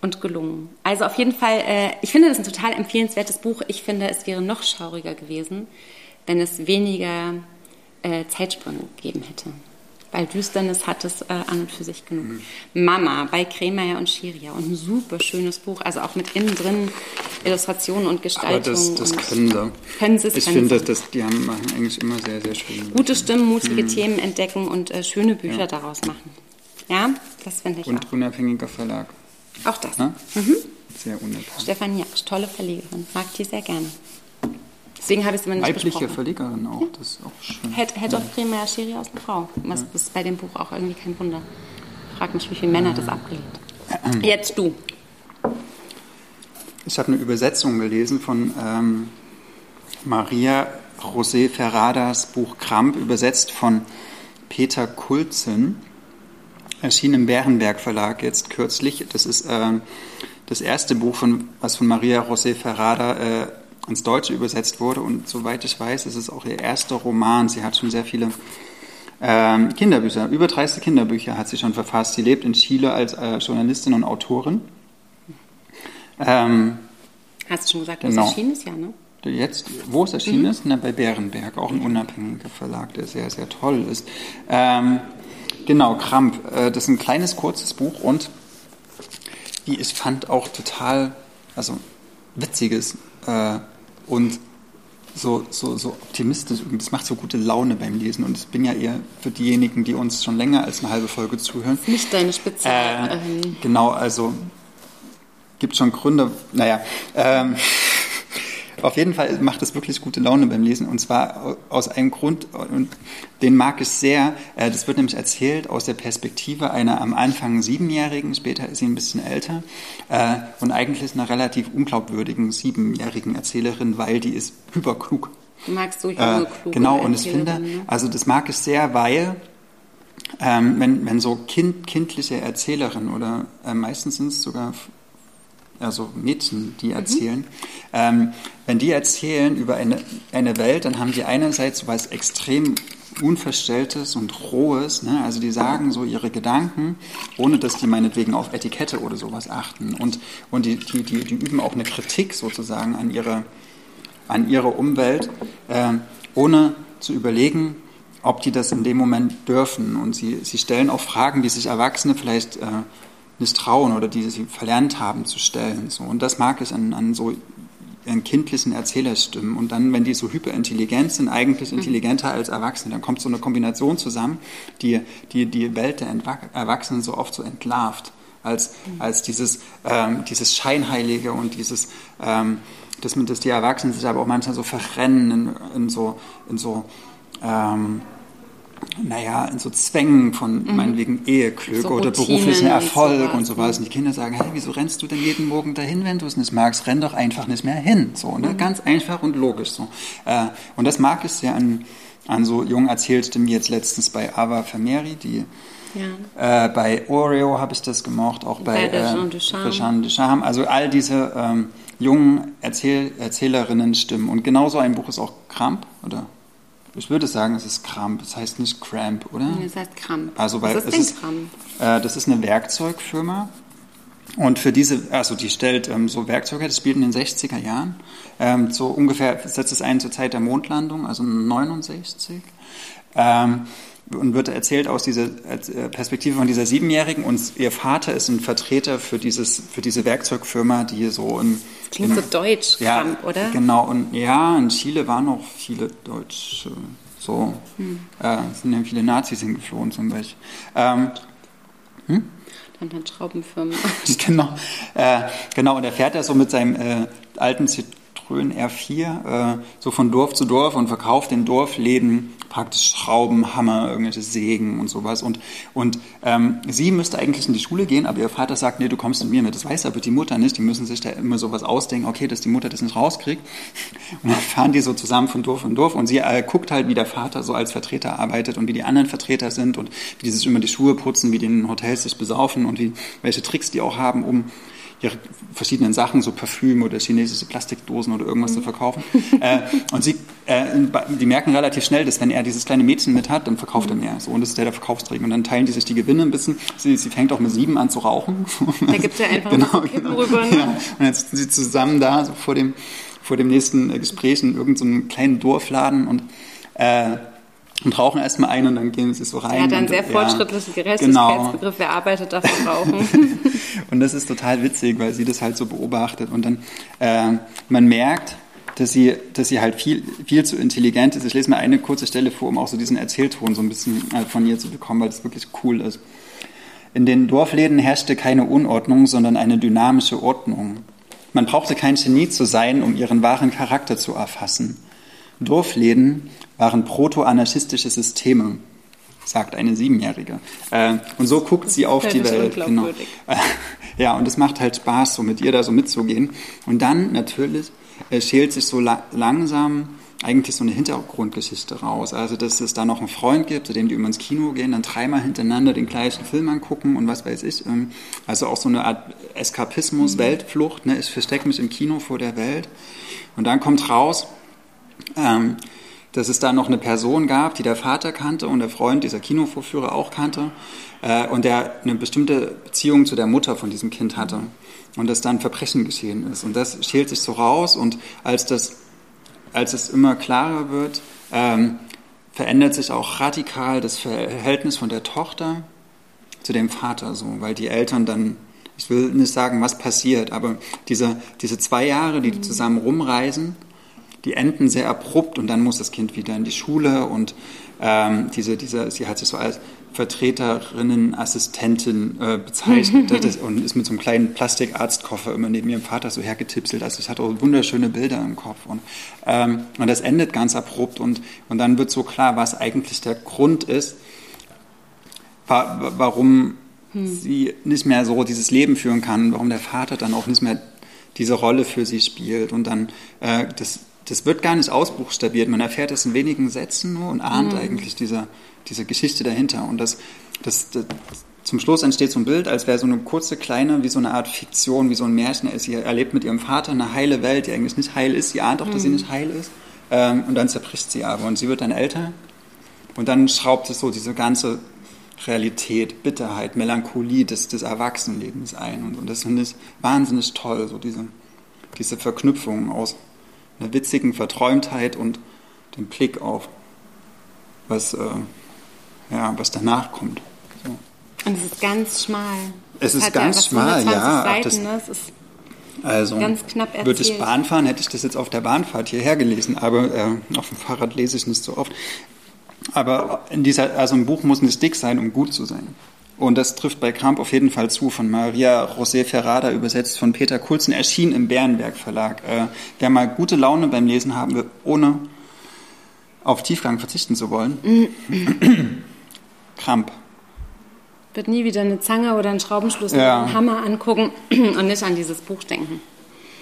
und gelungen. Also auf jeden Fall, äh, ich finde das ein total empfehlenswertes Buch. Ich finde, es wäre noch schauriger gewesen, wenn es weniger äh, Zeitsprünge gegeben hätte. Weil Düsternis hat es äh, an und für sich genug. Mhm. Mama bei Kremeyer und Schiria und ein super schönes Buch, also auch mit innen drin Illustrationen und Aber Gestaltung. das, das und können sie. Können sie es, Ich finde, sie. das, die haben, machen eigentlich immer sehr, sehr schön. Gute Stimmen, mutige Themen entdecken und äh, schöne Bücher daraus machen. Ja, das finde ich Und unabhängiger Verlag. auch. Auch das. Ne? Sehr unabhängig. Stefanie Jaksch, tolle Verlegerin, mag die sehr gerne. Deswegen habe ich es immer nicht Weibliche. Verlegerin auch, das ist auch schön. Head, Head of Kremeyer Schiria ist eine Frau. Das ist bei dem Buch auch irgendwie kein Wunder. Frag mich, wie viele Männer das abgelehnt. Jetzt du. Ich habe eine Übersetzung gelesen von ähm, Maria José Ferradas Buch Kramp, übersetzt von Peter Kulzen. Erschien im Bärenberg Verlag jetzt kürzlich. Das ist ähm, das erste Buch, von, was von Maria José Ferrada äh, ins Deutsche übersetzt wurde. Und soweit ich weiß, ist es auch ihr erster Roman. Sie hat schon sehr viele ähm, Kinderbücher, über 30 Kinderbücher hat sie schon verfasst. Sie lebt in Chile als äh, Journalistin und Autorin. Ähm, Hast du schon gesagt, Genau. was erschienen ist? Ja, ne? Jetzt, wo es erschienen ist, na, bei Bärenberg, auch ein unabhängiger Verlag, der sehr, sehr toll ist. Ähm, genau, Kramp, äh, das ist ein kleines, kurzes Buch und wie ich fand auch total, also witziges äh, und so, so, so optimistisch. Und das macht so gute Laune beim Lesen. Und ich bin ja eher für diejenigen, die uns schon länger als eine halbe Folge zuhören. Nicht deine Spezial. Äh, ähm, genau, also gibt schon Gründe. Naja, ähm, auf jeden Fall macht es wirklich gute Laune beim Lesen und zwar aus einem Grund, und den mag ich sehr. Äh, Das wird nämlich erzählt aus der Perspektive einer am Anfang Siebenjährigen, später ist sie ein bisschen älter äh, und eigentlich einer relativ unglaubwürdigen Siebenjährigen Erzählerin, weil die ist hyperklug. du magst so Äh, junge, kluge genau, und ich finde, ne? also das mag ich sehr, weil ähm, wenn, wenn so kind, kindliche Erzählerinnen oder äh, meistens sind es sogar also Mädchen, die erzählen, ähm, wenn die erzählen über eine, eine Welt, dann haben die einerseits so was extrem Unverstelltes und Rohes, ne? also die sagen so ihre Gedanken, ohne dass die meinetwegen auf Etikette oder sowas achten. Und, und die, die, die, die üben auch eine Kritik sozusagen an ihre, an ihre Umwelt, äh, ohne zu überlegen, ob die das in dem Moment dürfen. Und sie, sie stellen auch Fragen, die sich Erwachsene vielleicht äh, nicht trauen oder die sie verlernt haben zu stellen. So. Und das mag ich an, an so an kindlichen Erzählerstimmen. Und dann, wenn die so hyperintelligent sind, eigentlich intelligenter als Erwachsene, dann kommt so eine Kombination zusammen, die die, die Welt der Erwachsenen so oft so entlarvt. als, als dieses, ähm, dieses Scheinheilige und dieses, ähm, dass, dass die Erwachsenen sich aber auch manchmal so verrennen in, in so, in so ähm, naja, in so Zwängen von mhm. meinetwegen Eheglück so oder beruflichen Erfolg und sowas. Und die Kinder sagen, hey, wieso rennst du denn jeden Morgen dahin, wenn du es nicht magst? Renn doch einfach nicht mehr hin. So, ne? Mhm. Ganz einfach und logisch so. Äh, und das mag ich sehr an, an so jungen Erzählstimmen, wie jetzt letztens bei Ava Vermeeri, die ja. Äh, bei Oreo habe ich das gemocht, auch bei, bei äh, Jean Duchamp. Also all diese ähm, jungen Erzähl Erzählerinnen-Stimmen. Und genauso ein Buch ist auch Kramp, oder? Ich würde sagen, es ist Kramp. Es heißt nicht Cramp, oder? Nee, es heißt Kramp. Also, weil Was ist es ist, Kramp? Äh, das ist eine Werkzeugfirma. Und für diese, also die stellt ähm, so Werkzeuge, das spielt in den 60er Jahren. Ähm, so ungefähr setzt es ein zur Zeit der Mondlandung, also 69. Ähm, und wird erzählt aus dieser äh, Perspektive von dieser Siebenjährigen und ihr Vater ist ein Vertreter für, dieses, für diese Werkzeugfirma, die so in... Das klingt in, so deutsch, ja, Trump, oder? Genau, und ja, in Chile waren auch viele Deutsche, so, hm. äh, sind ja viele Nazis hingeflohen zum Beispiel. Ähm, hm? Dann hat Schraubenfirmen. <laughs> genau, äh, genau, und er fährt ja so mit seinem äh, alten Citroën R4 äh, so von Dorf zu Dorf und verkauft in Dorfläden praktisch Schrauben, Hammer, irgendwelche Sägen und sowas. Und, und ähm, sie müsste eigentlich in die Schule gehen, aber ihr Vater sagt, nee, du kommst mit mir mit. Das weiß aber die Mutter nicht. Die müssen sich da immer sowas ausdenken, okay, dass die Mutter das nicht rauskriegt. Und dann fahren die so zusammen von Dorf in Dorf und sie äh, guckt halt, wie der Vater so als Vertreter arbeitet und wie die anderen Vertreter sind und wie die sich immer die Schuhe putzen, wie die in Hotels sich besaufen und wie, welche Tricks die auch haben, um ihre verschiedenen Sachen, so Parfüm oder chinesische Plastikdosen oder irgendwas mhm. zu verkaufen. äh, und sie, äh, die merken relativ schnell, dass wenn er dieses kleine Mädchen mit hat, dann verkauft mhm. er mehr. So, und das ist der, der Verkaufsträger. Und dann teilen die sich die Gewinne ein bisschen. Sie, sie fängt auch mit sieben an zu rauchen. Da gibt es ja einfach genau, Kippen genau. rüber. Ne? Ja. Und jetzt sitzen sie zusammen da, so vor dem, vor dem nächsten Gespräch in irgendeinem so kleinen Dorfladen und äh, und rauchen erstmal ein und dann gehen sie so rein. Hat einen sehr fortschrittlichen ja, Gerechtigkeitsbegriff, genau. wer arbeitet, darf <laughs> rauchen. und das ist total witzig, weil sie das halt so beobachtet und dann äh, man merkt, dass sie, dass sie halt viel, viel zu intelligent ist. Ich lese mal eine kurze Stelle vor, um auch so diesen Erzählton so ein bisschen äh, von ihr zu bekommen, weil das wirklich cool ist. In den Dorfläden herrschte keine Unordnung, sondern eine dynamische Ordnung. Man brauchte kein Genie zu sein, um ihren wahren Charakter zu erfassen. Dorfläden waren proto-anarchistische Systeme, sagt eine Siebenjährige. Äh, und so guckt sie auf die Welt. Genau. <laughs> ja, und es macht halt Spaß, so mit ihr da so mitzugehen. Und dann natürlich äh, schält sich so la langsam eigentlich so eine Hintergrundgeschichte raus. Also, dass es da noch einen Freund gibt, zu dem die immer ins Kino gehen, dann dreimal hintereinander den gleichen Film angucken und was weiß ich. Ähm, also auch so eine Art Eskapismus, mhm. Weltflucht. Ne? Ich verstecke mich im Kino vor der Welt. Und dann kommt raus, ähm, dass es da noch eine Person gab, die der Vater kannte und der Freund dieser Kinovorführer auch kannte äh, und der eine bestimmte Beziehung zu der Mutter von diesem Kind hatte und dass dann Verbrechen geschehen ist. Und das schält sich so raus und als, das, als es immer klarer wird, ähm, verändert sich auch radikal das Verhältnis von der Tochter zu dem Vater, so, weil die Eltern dann, ich will nicht sagen, was passiert, aber diese, diese zwei Jahre, die, die zusammen rumreisen, die enden sehr abrupt und dann muss das Kind wieder in die Schule und ähm, diese, diese, sie hat sich so als Vertreterinnen, Assistentin äh, bezeichnet <laughs> das, und ist mit so einem kleinen Plastikarztkoffer immer neben ihrem Vater so hergetipselt. Also es hat auch wunderschöne Bilder im Kopf und, ähm, und das endet ganz abrupt und, und dann wird so klar, was eigentlich der Grund ist, wa warum hm. sie nicht mehr so dieses Leben führen kann, warum der Vater dann auch nicht mehr diese Rolle für sie spielt und dann äh, das das wird gar nicht ausbuchstabiert. Man erfährt es in wenigen Sätzen nur und ahnt mhm. eigentlich diese, diese Geschichte dahinter. Und das, das, das, zum Schluss entsteht so ein Bild, als wäre so eine kurze, kleine, wie so eine Art Fiktion, wie so ein Märchen. Sie erlebt mit ihrem Vater eine heile Welt, die eigentlich nicht heil ist. Sie ahnt auch, mhm. dass sie mhm. nicht heil ist. Ähm, und dann zerbricht sie aber. Und sie wird dann älter. Und dann schraubt es so diese ganze Realität, Bitterheit, Melancholie des, des Erwachsenenlebens ein. Und, und das finde ich wahnsinnig toll, so diese, diese Verknüpfung aus einer witzigen Verträumtheit und dem Blick auf, was, äh, ja, was danach kommt. So. Und es ist ganz schmal. Es ist ganz schmal, ja. Seiten, das, ne? es ist also ganz knapp erzählt. würde ich Bahn fahren, hätte ich das jetzt auf der Bahnfahrt hierher gelesen, aber äh, auf dem Fahrrad lese ich nicht so oft. Aber in dieser, also ein Buch muss nicht dick sein, um gut zu sein. Und das trifft bei Kramp auf jeden Fall zu, von Maria José Ferrada, übersetzt von Peter Kulzen, erschien im Bärenberg Verlag. Äh, wer mal gute Laune beim Lesen haben will, ohne auf Tiefgang verzichten zu wollen. <clears throat> Kramp. Wird nie wieder eine Zange oder einen Schraubenschlüssel ja. oder einen Hammer angucken <clears throat> und nicht an dieses Buch denken.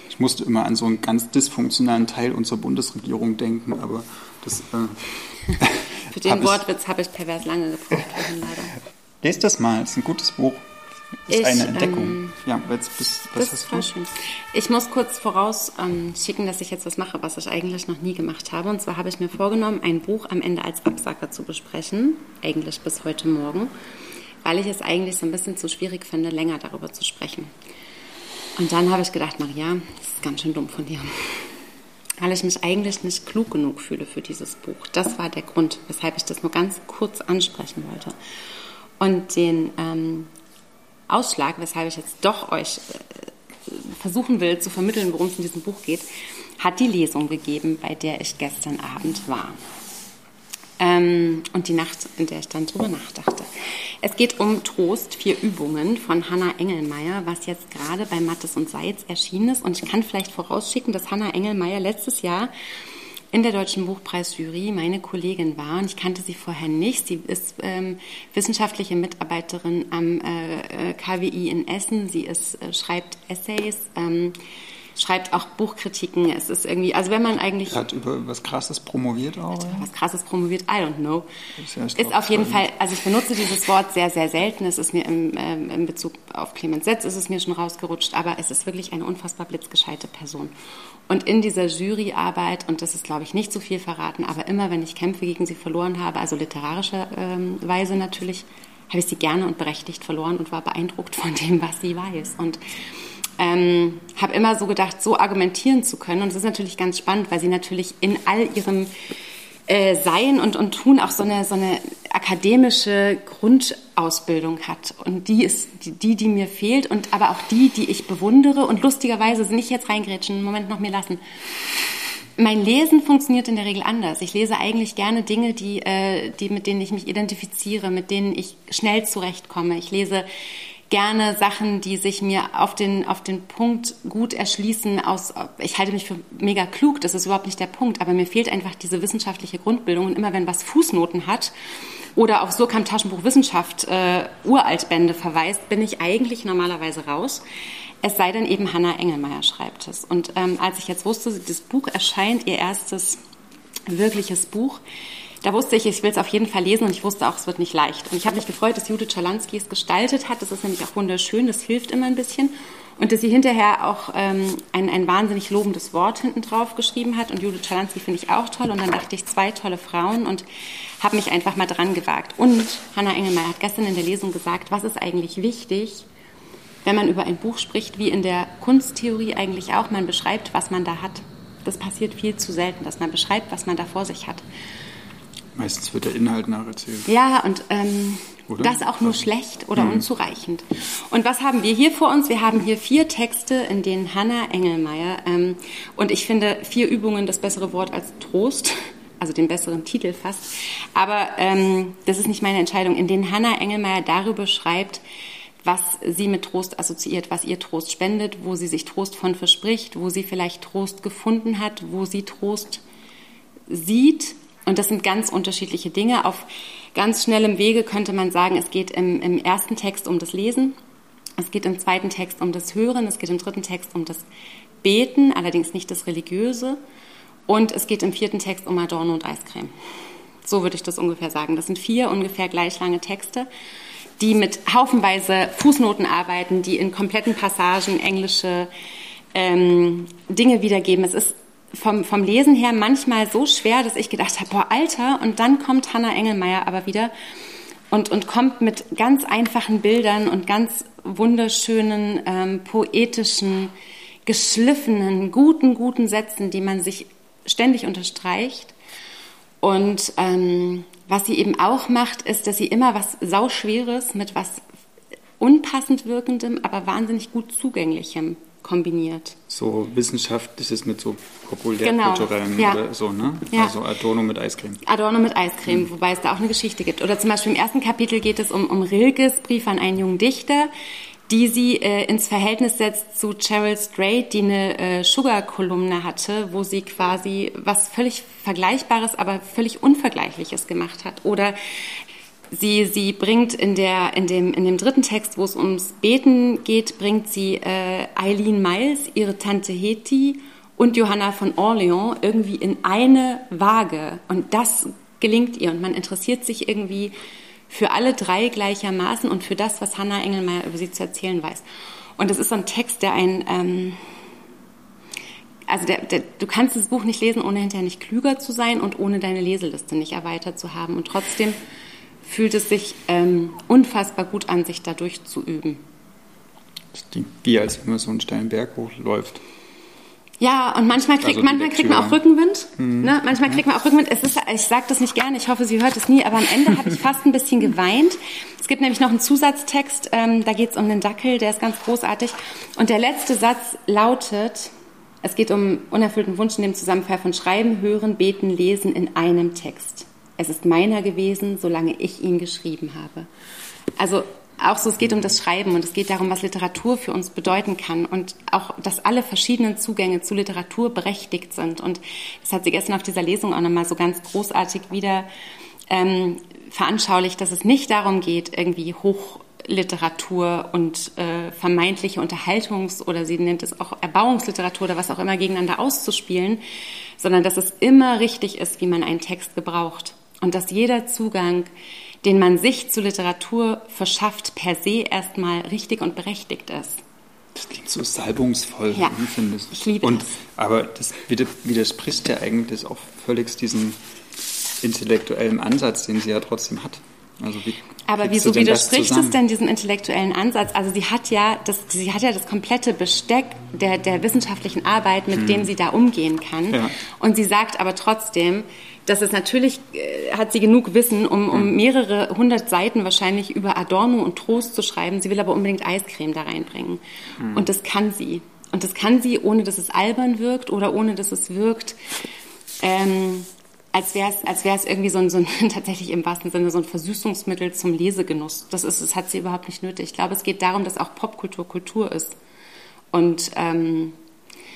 Ich musste immer an so einen ganz dysfunktionalen Teil unserer Bundesregierung denken, aber das. Äh, <laughs> Für den <laughs> Wortwitz habe ich pervers lange gebraucht, <laughs> leider. Lest das mal, es ist ein gutes Buch. Ist ich, eine Entdeckung. Ähm, ja, jetzt bist, was das ist schön. Ich muss kurz vorausschicken, ähm, dass ich jetzt was mache, was ich eigentlich noch nie gemacht habe. Und zwar habe ich mir vorgenommen, ein Buch am Ende als Absacker zu besprechen, eigentlich bis heute Morgen, weil ich es eigentlich so ein bisschen zu schwierig finde, länger darüber zu sprechen. Und dann habe ich gedacht, Maria, das ist ganz schön dumm von dir. Weil ich mich eigentlich nicht klug genug fühle für dieses Buch. Das war der Grund, weshalb ich das nur ganz kurz ansprechen wollte. Und den ähm, Ausschlag, weshalb ich jetzt doch euch äh, versuchen will zu vermitteln, worum es in diesem Buch geht, hat die Lesung gegeben, bei der ich gestern Abend war. Ähm, und die Nacht, in der ich dann drüber nachdachte. Es geht um Trost, vier Übungen von Hanna Engelmeier, was jetzt gerade bei Mattes und Seitz erschienen ist. Und ich kann vielleicht vorausschicken, dass Hanna Engelmeier letztes Jahr in der Deutschen Buchpreisjury meine Kollegin war und ich kannte sie vorher nicht. Sie ist ähm, wissenschaftliche Mitarbeiterin am äh, äh KWI in Essen. Sie ist, äh, schreibt Essays. Ähm, schreibt auch Buchkritiken. Es ist irgendwie, also wenn man eigentlich. Hat über was Krasses promoviert auch? Was Krasses promoviert, I don't know. Ist, ja ist auf jeden Fall, also ich benutze dieses Wort sehr, sehr selten. Es ist mir im, ähm, in Bezug auf Clemens Setz ist es mir schon rausgerutscht, aber es ist wirklich eine unfassbar blitzgescheite Person. Und in dieser Juryarbeit, und das ist, glaube ich, nicht zu viel verraten, aber immer, wenn ich Kämpfe gegen sie verloren habe, also literarischerweise ähm, natürlich, habe ich sie gerne und berechtigt verloren und war beeindruckt von dem, was sie weiß. Und ähm, habe immer so gedacht, so argumentieren zu können. Und es ist natürlich ganz spannend, weil sie natürlich in all ihrem äh, Sein und, und Tun auch so eine, so eine akademische Grundausbildung hat. Und die ist die, die, mir fehlt und aber auch die, die ich bewundere. Und lustigerweise nicht jetzt reingrätschen, einen Moment noch mir lassen. Mein Lesen funktioniert in der Regel anders. Ich lese eigentlich gerne Dinge, die, äh, die, mit denen ich mich identifiziere, mit denen ich schnell zurechtkomme. Ich lese gerne Sachen, die sich mir auf den, auf den Punkt gut erschließen. Aus, ich halte mich für mega klug, das ist überhaupt nicht der Punkt, aber mir fehlt einfach diese wissenschaftliche Grundbildung. Und immer wenn was Fußnoten hat oder auf Surkamp Taschenbuch Wissenschaft äh, Uraltbände verweist, bin ich eigentlich normalerweise raus. Es sei denn eben Hannah Engelmeier schreibt es. Und ähm, als ich jetzt wusste, das Buch erscheint, ihr erstes wirkliches Buch, da wusste ich, ich will es auf jeden Fall lesen und ich wusste auch, es wird nicht leicht. Und ich habe mich gefreut, dass Judith Schalansky es gestaltet hat. Das ist nämlich auch wunderschön, das hilft immer ein bisschen. Und dass sie hinterher auch ähm, ein, ein wahnsinnig lobendes Wort hinten drauf geschrieben hat. Und Judith Schalansky finde ich auch toll. Und dann dachte ich, zwei tolle Frauen und habe mich einfach mal dran gewagt. Und Hannah Engelmeier hat gestern in der Lesung gesagt, was ist eigentlich wichtig, wenn man über ein Buch spricht, wie in der Kunsttheorie eigentlich auch, man beschreibt, was man da hat. Das passiert viel zu selten, dass man beschreibt, was man da vor sich hat. Meistens wird der Inhalt nacherzählt. Ja, und ähm, das auch nur schlecht oder mhm. unzureichend. Und was haben wir hier vor uns? Wir haben hier vier Texte, in denen Hannah Engelmeier, ähm, und ich finde vier Übungen das bessere Wort als Trost, also den besseren Titel fast, aber ähm, das ist nicht meine Entscheidung, in denen Hannah Engelmeier darüber schreibt, was sie mit Trost assoziiert, was ihr Trost spendet, wo sie sich Trost von verspricht, wo sie vielleicht Trost gefunden hat, wo sie Trost sieht. Und das sind ganz unterschiedliche Dinge. Auf ganz schnellem Wege könnte man sagen, es geht im, im ersten Text um das Lesen, es geht im zweiten Text um das Hören, es geht im dritten Text um das Beten, allerdings nicht das Religiöse. Und es geht im vierten Text um Adorno und Eiscreme. So würde ich das ungefähr sagen. Das sind vier ungefähr gleich lange Texte, die mit haufenweise Fußnoten arbeiten, die in kompletten Passagen englische ähm, Dinge wiedergeben. Es ist vom, vom Lesen her manchmal so schwer, dass ich gedacht habe, boah, Alter, und dann kommt Hannah Engelmeier aber wieder und, und kommt mit ganz einfachen Bildern und ganz wunderschönen, ähm, poetischen, geschliffenen, guten, guten Sätzen, die man sich ständig unterstreicht. Und ähm, was sie eben auch macht, ist, dass sie immer was Sauschweres mit was unpassend wirkendem, aber wahnsinnig gut zugänglichem kombiniert. So wissenschaftliches mit so populärkulturellen genau. ja. oder so, ne? Ja. Also Adorno mit Eiscreme. Adorno mit Eiscreme, mhm. wobei es da auch eine Geschichte gibt. Oder zum Beispiel im ersten Kapitel geht es um, um Rilkes Brief an einen jungen Dichter, die sie äh, ins Verhältnis setzt zu Cheryl Strait, die eine äh, Sugar-Kolumne hatte, wo sie quasi was völlig Vergleichbares, aber völlig Unvergleichliches gemacht hat. Oder sie, sie bringt in, der, in, dem, in dem dritten Text, wo es ums Beten geht, bringt sie äh, Eileen Miles, ihre Tante Heti und Johanna von Orleans irgendwie in eine Waage. Und das gelingt ihr. Und man interessiert sich irgendwie für alle drei gleichermaßen und für das, was Hannah Engelmeier über sie zu erzählen weiß. Und das ist so ein Text, der ein, ähm, also der, der, du kannst das Buch nicht lesen, ohne hinterher nicht klüger zu sein und ohne deine Leseliste nicht erweitert zu haben. Und trotzdem fühlt es sich ähm, unfassbar gut an, sich dadurch zu üben. Das klingt wie als wenn man so einen steilen Berg hochläuft. Ja, und manchmal kriegt, also manchmal kriegt man auch Rückenwind. Mhm. Ne? Manchmal kriegt man auch Rückenwind. Es ist, ich sage das nicht gerne, ich hoffe, sie hört es nie, aber am Ende habe ich fast ein bisschen geweint. Es gibt nämlich noch einen Zusatztext, ähm, da geht es um den Dackel, der ist ganz großartig. Und der letzte Satz lautet, es geht um unerfüllten Wunsch in dem Zusammenfall von Schreiben, Hören, Beten, Lesen in einem Text. Es ist meiner gewesen, solange ich ihn geschrieben habe. Also auch so, es geht um das Schreiben und es geht darum, was Literatur für uns bedeuten kann und auch, dass alle verschiedenen Zugänge zu Literatur berechtigt sind. Und das hat sie gestern auf dieser Lesung auch nochmal so ganz großartig wieder ähm, veranschaulicht, dass es nicht darum geht, irgendwie Hochliteratur und äh, vermeintliche Unterhaltungs- oder sie nennt es auch Erbauungsliteratur oder was auch immer gegeneinander auszuspielen, sondern dass es immer richtig ist, wie man einen Text gebraucht und dass jeder Zugang den man sich zu Literatur verschafft, per se erstmal richtig und berechtigt ist. Das klingt so salbungsvoll, ja, finde ich. Ich liebe und, das. Aber das widerspricht ja eigentlich auch völlig diesem intellektuellen Ansatz, den sie ja trotzdem hat. Also wie aber wieso widerspricht es denn diesem intellektuellen Ansatz? Also sie hat ja das, sie hat ja das komplette Besteck der, der wissenschaftlichen Arbeit, mit hm. dem sie da umgehen kann. Ja. Und sie sagt aber trotzdem, dass es natürlich äh, hat sie genug Wissen, um, um hm. mehrere hundert Seiten wahrscheinlich über Adorno und Trost zu schreiben. Sie will aber unbedingt Eiscreme da reinbringen. Hm. Und das kann sie. Und das kann sie, ohne dass es albern wirkt oder ohne dass es wirkt, ähm, als wäre es als wär's irgendwie so ein, so ein, <laughs> tatsächlich im wahrsten Sinne so ein Versüßungsmittel zum Lesegenuss. Das, ist, das hat sie überhaupt nicht nötig. Ich glaube, es geht darum, dass auch Popkultur Kultur ist. Und ähm,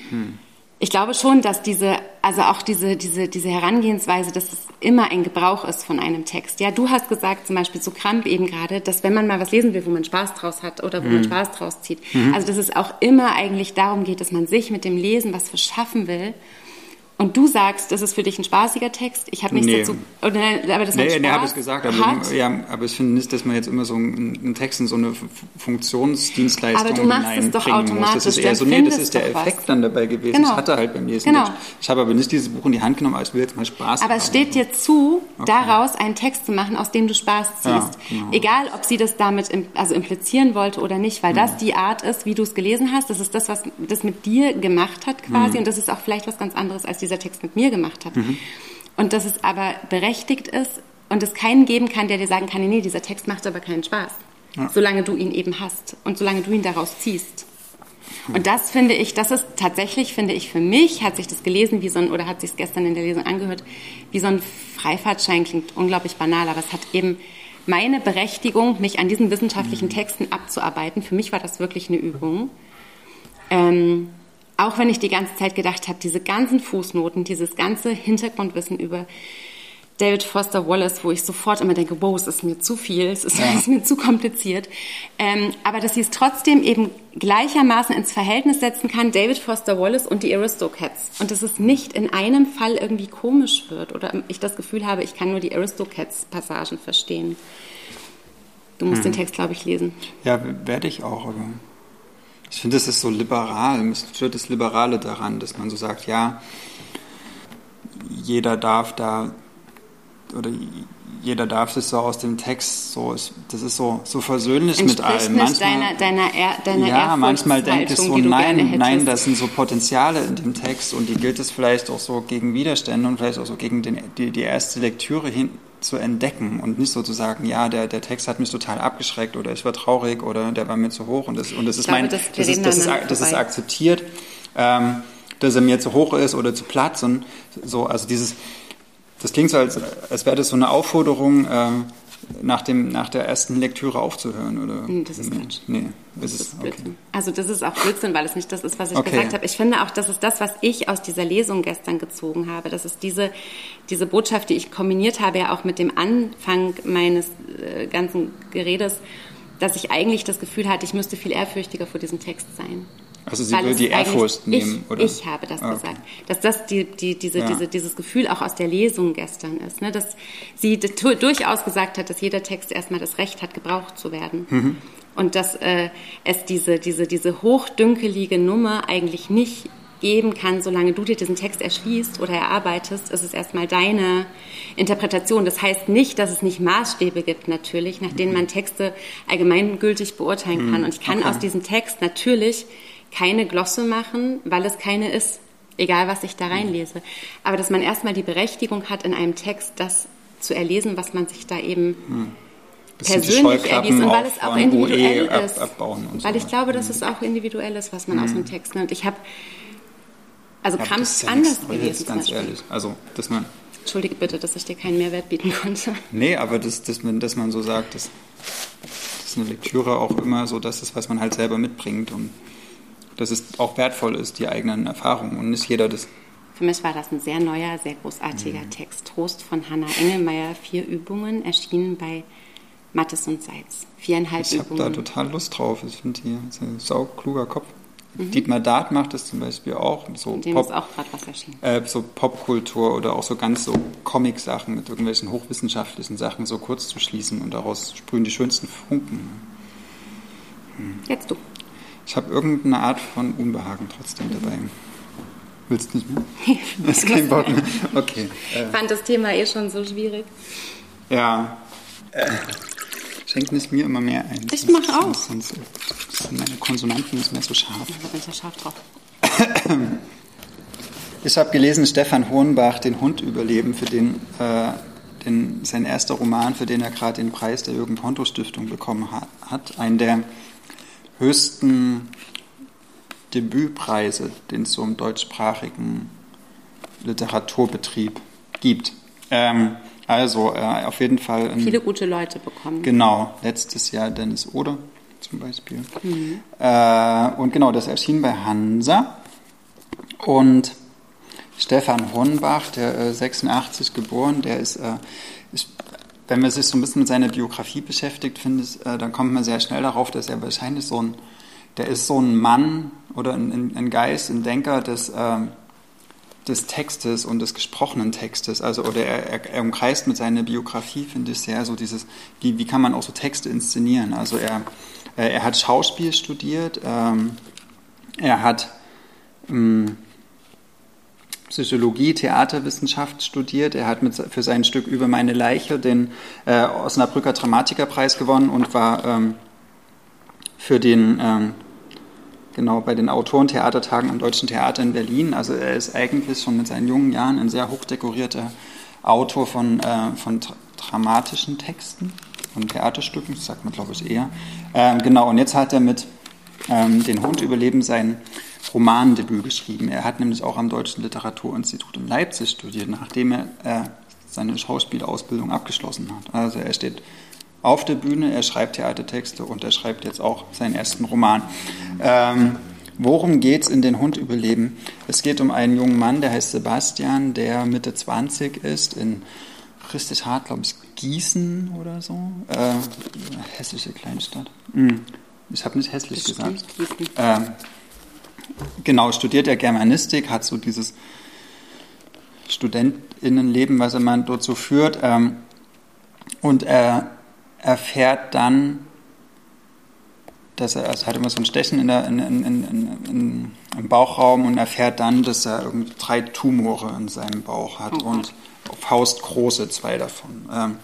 hm ich glaube schon, dass diese, also auch diese, diese, diese Herangehensweise, dass es immer ein Gebrauch ist von einem Text. Ja, du hast gesagt, zum Beispiel zu Kramp eben gerade, dass wenn man mal was lesen will, wo man Spaß draus hat oder wo mhm. man Spaß draus zieht, mhm. also dass es auch immer eigentlich darum geht, dass man sich mit dem Lesen was verschaffen will und du sagst, das ist für dich ein spaßiger Text. Ich habe nichts nee. dazu. Oder, aber das nee, nee, habe ich gesagt. Aber, ja, aber ich finde nicht, dass man jetzt immer so einen Text in so eine Funktionsdienstleistung Aber du machst es doch automatisch. Muss. Das ist eher so, nee, das ist der Effekt was. dann dabei gewesen. Genau. Ich hatte halt beim Lesen. Genau. Ich habe aber nicht dieses Buch in die Hand genommen, aber ich will jetzt mal Spaß Aber haben. es steht dir zu, okay. daraus einen Text zu machen, aus dem du Spaß ziehst. Ja, genau. Egal, ob sie das damit also implizieren wollte oder nicht, weil das die Art ist, wie du es gelesen hast. Das ist das, was das mit dir gemacht hat quasi. Mhm. Und das ist auch vielleicht was ganz anderes als dieser Text mit mir gemacht hat. Mhm. Und dass es aber berechtigt ist und es keinen geben kann, der dir sagen kann, nee, dieser Text macht aber keinen Spaß. Ja. Solange du ihn eben hast und solange du ihn daraus ziehst. Und das finde ich, das ist tatsächlich, finde ich, für mich, hat sich das gelesen wie so ein, oder hat sich es gestern in der Lesung angehört, wie so ein Freifahrtschein, klingt unglaublich banal, aber es hat eben meine Berechtigung, mich an diesen wissenschaftlichen mhm. Texten abzuarbeiten. Für mich war das wirklich eine Übung. Ähm, auch wenn ich die ganze Zeit gedacht habe, diese ganzen Fußnoten, dieses ganze Hintergrundwissen über David Foster Wallace, wo ich sofort immer denke, wow, es ist mir zu viel, es ist, ja. es ist mir zu kompliziert. Ähm, aber dass sie es trotzdem eben gleichermaßen ins Verhältnis setzen kann, David Foster Wallace und die Aristocats. Und dass es nicht in einem Fall irgendwie komisch wird oder ich das Gefühl habe, ich kann nur die Aristocats-Passagen verstehen. Du musst hm. den Text, glaube ich, lesen. Ja, werde ich auch. Aber ich finde, es ist so liberal. Mich stört das Liberale daran, dass man so sagt, ja, jeder darf da oder jeder darf es so aus dem Text so das ist so so versöhnlich mit allen manchmal deiner, deiner, er, deiner ja manchmal denke ich so nein nein das sind so Potenziale in dem Text und die gilt es vielleicht auch so gegen Widerstände und vielleicht auch so gegen den, die, die erste Lektüre hin, zu entdecken und nicht so zu sagen, ja, der, der Text hat mich total abgeschreckt oder ich war traurig oder der war mir zu hoch und das, und das ist glaube, mein, das- das, ist, das, ist, das ist akzeptiert, ähm, dass er mir zu hoch ist oder zu platt und so, also dieses, das klingt so, als, als wäre das so eine Aufforderung, ähm, nach, dem, nach der ersten Lektüre aufzuhören, oder? Das ist Quatsch. Nee, das Das ist, ist okay. Blödsinn. Also das ist auch Blödsinn, weil es nicht das ist, was ich Okay. gesagt habe. Ich finde auch, das ist das, was ich aus dieser Lesung gestern gezogen habe. Das ist diese, diese Botschaft, die ich kombiniert habe, ja auch mit dem Anfang meines äh, ganzen Geredes, dass ich eigentlich das Gefühl hatte, ich müsste viel ehrfürchtiger vor diesem Text sein. Also sie will die Ehrfurcht nehmen, ich, oder? Ich habe das Ah, okay. gesagt. Dass das die, die, diese, Ja. diese, dieses Gefühl auch aus der Lesung gestern ist. Ne? Dass sie durchaus gesagt hat, dass jeder Text erstmal das Recht hat, gebraucht zu werden. Mhm. Und dass äh, es diese, diese, diese hochdünkelige Nummer eigentlich nicht geben kann, solange du dir diesen Text erschließt oder erarbeitest, ist es erstmal deine Interpretation. Das heißt nicht, dass es nicht Maßstäbe gibt, natürlich, nach denen man Texte allgemeingültig beurteilen kann. Und ich kann Okay. aus diesem Text natürlich keine Glosse machen, weil es keine ist, egal was ich da reinlese. Aber dass man erstmal die Berechtigung hat, in einem Text das zu erlesen, was man sich da eben die persönlich erliest und weil es auch individuell OE ab- ist. und weil so. ich glaube, dass es auch individuell ist, was man aus dem Text nimmt. Ich habe also das ist ja anders zum ganz ehrlich. Also, dass man, Entschuldige bitte, dass ich dir keinen Mehrwert bieten konnte. nee, aber das, dass, man, dass man so sagt, dass, dass eine Lektüre auch immer so das ist, was man halt selber mitbringt und dass es auch wertvoll ist, die eigenen Erfahrungen und nicht jeder das. Für mich war das ein sehr neuer, sehr großartiger Mhm. Text. Trost von Hannah Engelmeier, vier Übungen, erschienen bei Mattes und Seitz. Viereinhalb Ich habe da Übungen. total Lust drauf. Ich finde die ist ein saukluger Kopf. Mhm. Dietmar Dart macht das zum Beispiel auch. So Dem Pop, ist auch gerade was erschienen. äh, so Popkultur oder auch so ganz so Comic-Sachen mit irgendwelchen hochwissenschaftlichen Sachen so kurz zu schließen und daraus sprühen die schönsten Funken. Jetzt du. Ich habe irgendeine Art von Unbehagen trotzdem dabei. Willst du nicht mehr? Nee, Ist kein Bock mehr. Okay. Ich fand das Thema eh schon so schwierig. Ja. Äh, schenkt nicht mir immer mehr ein. Ich Sonst- mach auch. Sonst sind meine Konsonanten nicht mehr so scharf. Da bin ich ja scharf drauf. <clears throat> Ich habe gelesen, Stefan Hohenbach, den Hund überleben, für den, äh, den sein erster Roman, für den er gerade den Preis der Jürgen Ponto Stiftung bekommen ha hat, einen der höchsten Debütpreise, den es so im deutschsprachigen Literaturbetrieb gibt. Ähm, also äh, auf jeden Fall ein, Viele gute Leute bekommen. Genau, letztes Jahr Dennis Oder zum Beispiel. Äh, und genau, das erschien bei Hansa. Und Stefan Hornbach, der äh, 86 geboren, der ist, äh, ist, wenn man sich so ein bisschen mit seiner Biografie beschäftigt, finde ich, äh, dann kommt man sehr schnell darauf, dass er wahrscheinlich so ein, der ist so ein Mann oder ein, ein, Geist, ein Denker des, ähm, des Textes und des gesprochenen Textes. Also, oder er, er, er umkreist mit seiner Biografie, finde ich, sehr so dieses, wie, wie kann man auch so Texte inszenieren. Also er, äh, er hat Schauspiel studiert, ähm, er hat ähm, Psychologie, Theaterwissenschaft studiert. Er hat mit, für sein Stück Über meine Leiche den äh, Osnabrücker Dramatikerpreis gewonnen und war ähm, für den, ähm, genau, bei den Autorentheatertagen am Deutschen Theater in Berlin. Also er ist eigentlich schon mit seinen jungen Jahren ein sehr hochdekorierter Autor von, äh, von dra- dramatischen Texten, von Theaterstücken, das sagt man glaube ich eher. Ähm, genau, und jetzt hat er mit ähm, Den Hund überleben sein Romandebüt geschrieben. Er hat nämlich auch am Deutschen Literaturinstitut in Leipzig studiert, nachdem er äh, seine Schauspielausbildung abgeschlossen hat. Also er steht auf der Bühne, er schreibt Theatertexte und er schreibt jetzt auch seinen ersten Roman. Ähm, worum geht's in Den Hund überleben? Es geht um einen jungen Mann, der heißt Sebastian, der Mitte 20 ist, in richtig hart, glaube ich, Gießen oder so. Äh, hässliche Kleinstadt. Hm. Ich habe nicht hässlich gesagt. Bestimmt Gießen. Ähm, genau, studiert er Germanistik, hat so dieses Studentinnenleben, was er man dort so führt. Ähm, und er erfährt dann, dass er, also hat immer so ein Stechen in der, in, in, im Bauchraum und erfährt dann, dass er irgendwie drei Tumore in seinem Bauch hat Oh und faustgroße zwei davon. Ähm,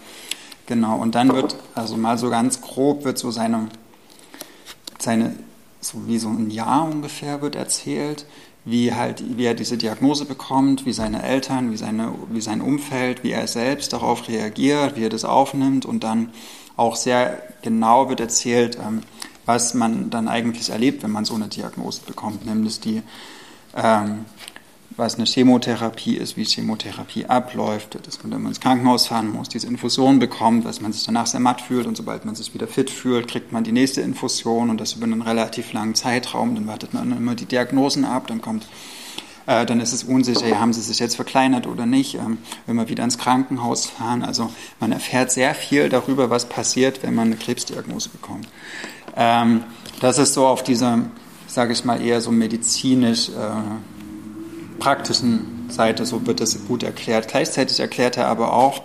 genau, und dann wird, also mal so ganz grob, wird so seine, seine, so wie so ein Jahr ungefähr wird erzählt, wie, halt, wie er diese Diagnose bekommt, wie seine Eltern, wie, seine, wie sein Umfeld, wie er selbst darauf reagiert, wie er das aufnimmt und dann auch sehr genau wird erzählt, ähm, was man dann eigentlich erlebt, wenn man so eine Diagnose bekommt, nämlich die, ähm, was eine Chemotherapie ist, wie Chemotherapie abläuft, dass man dann ins Krankenhaus fahren muss, diese Infusion bekommt, dass man sich danach sehr matt fühlt und sobald man sich wieder fit fühlt, kriegt man die nächste Infusion und das über einen relativ langen Zeitraum. Dann wartet man immer die Diagnosen ab, dann kommt äh, dann ist es unsicher, haben sie sich jetzt verkleinert oder nicht, ähm, wenn wir wieder ins Krankenhaus fahren. Also man erfährt sehr viel darüber, was passiert, wenn man eine Krebsdiagnose bekommt. Ähm, das ist so auf dieser, sage ich mal, eher so medizinisch äh, praktischen Seite, so wird das gut erklärt. Gleichzeitig erklärt er aber auch,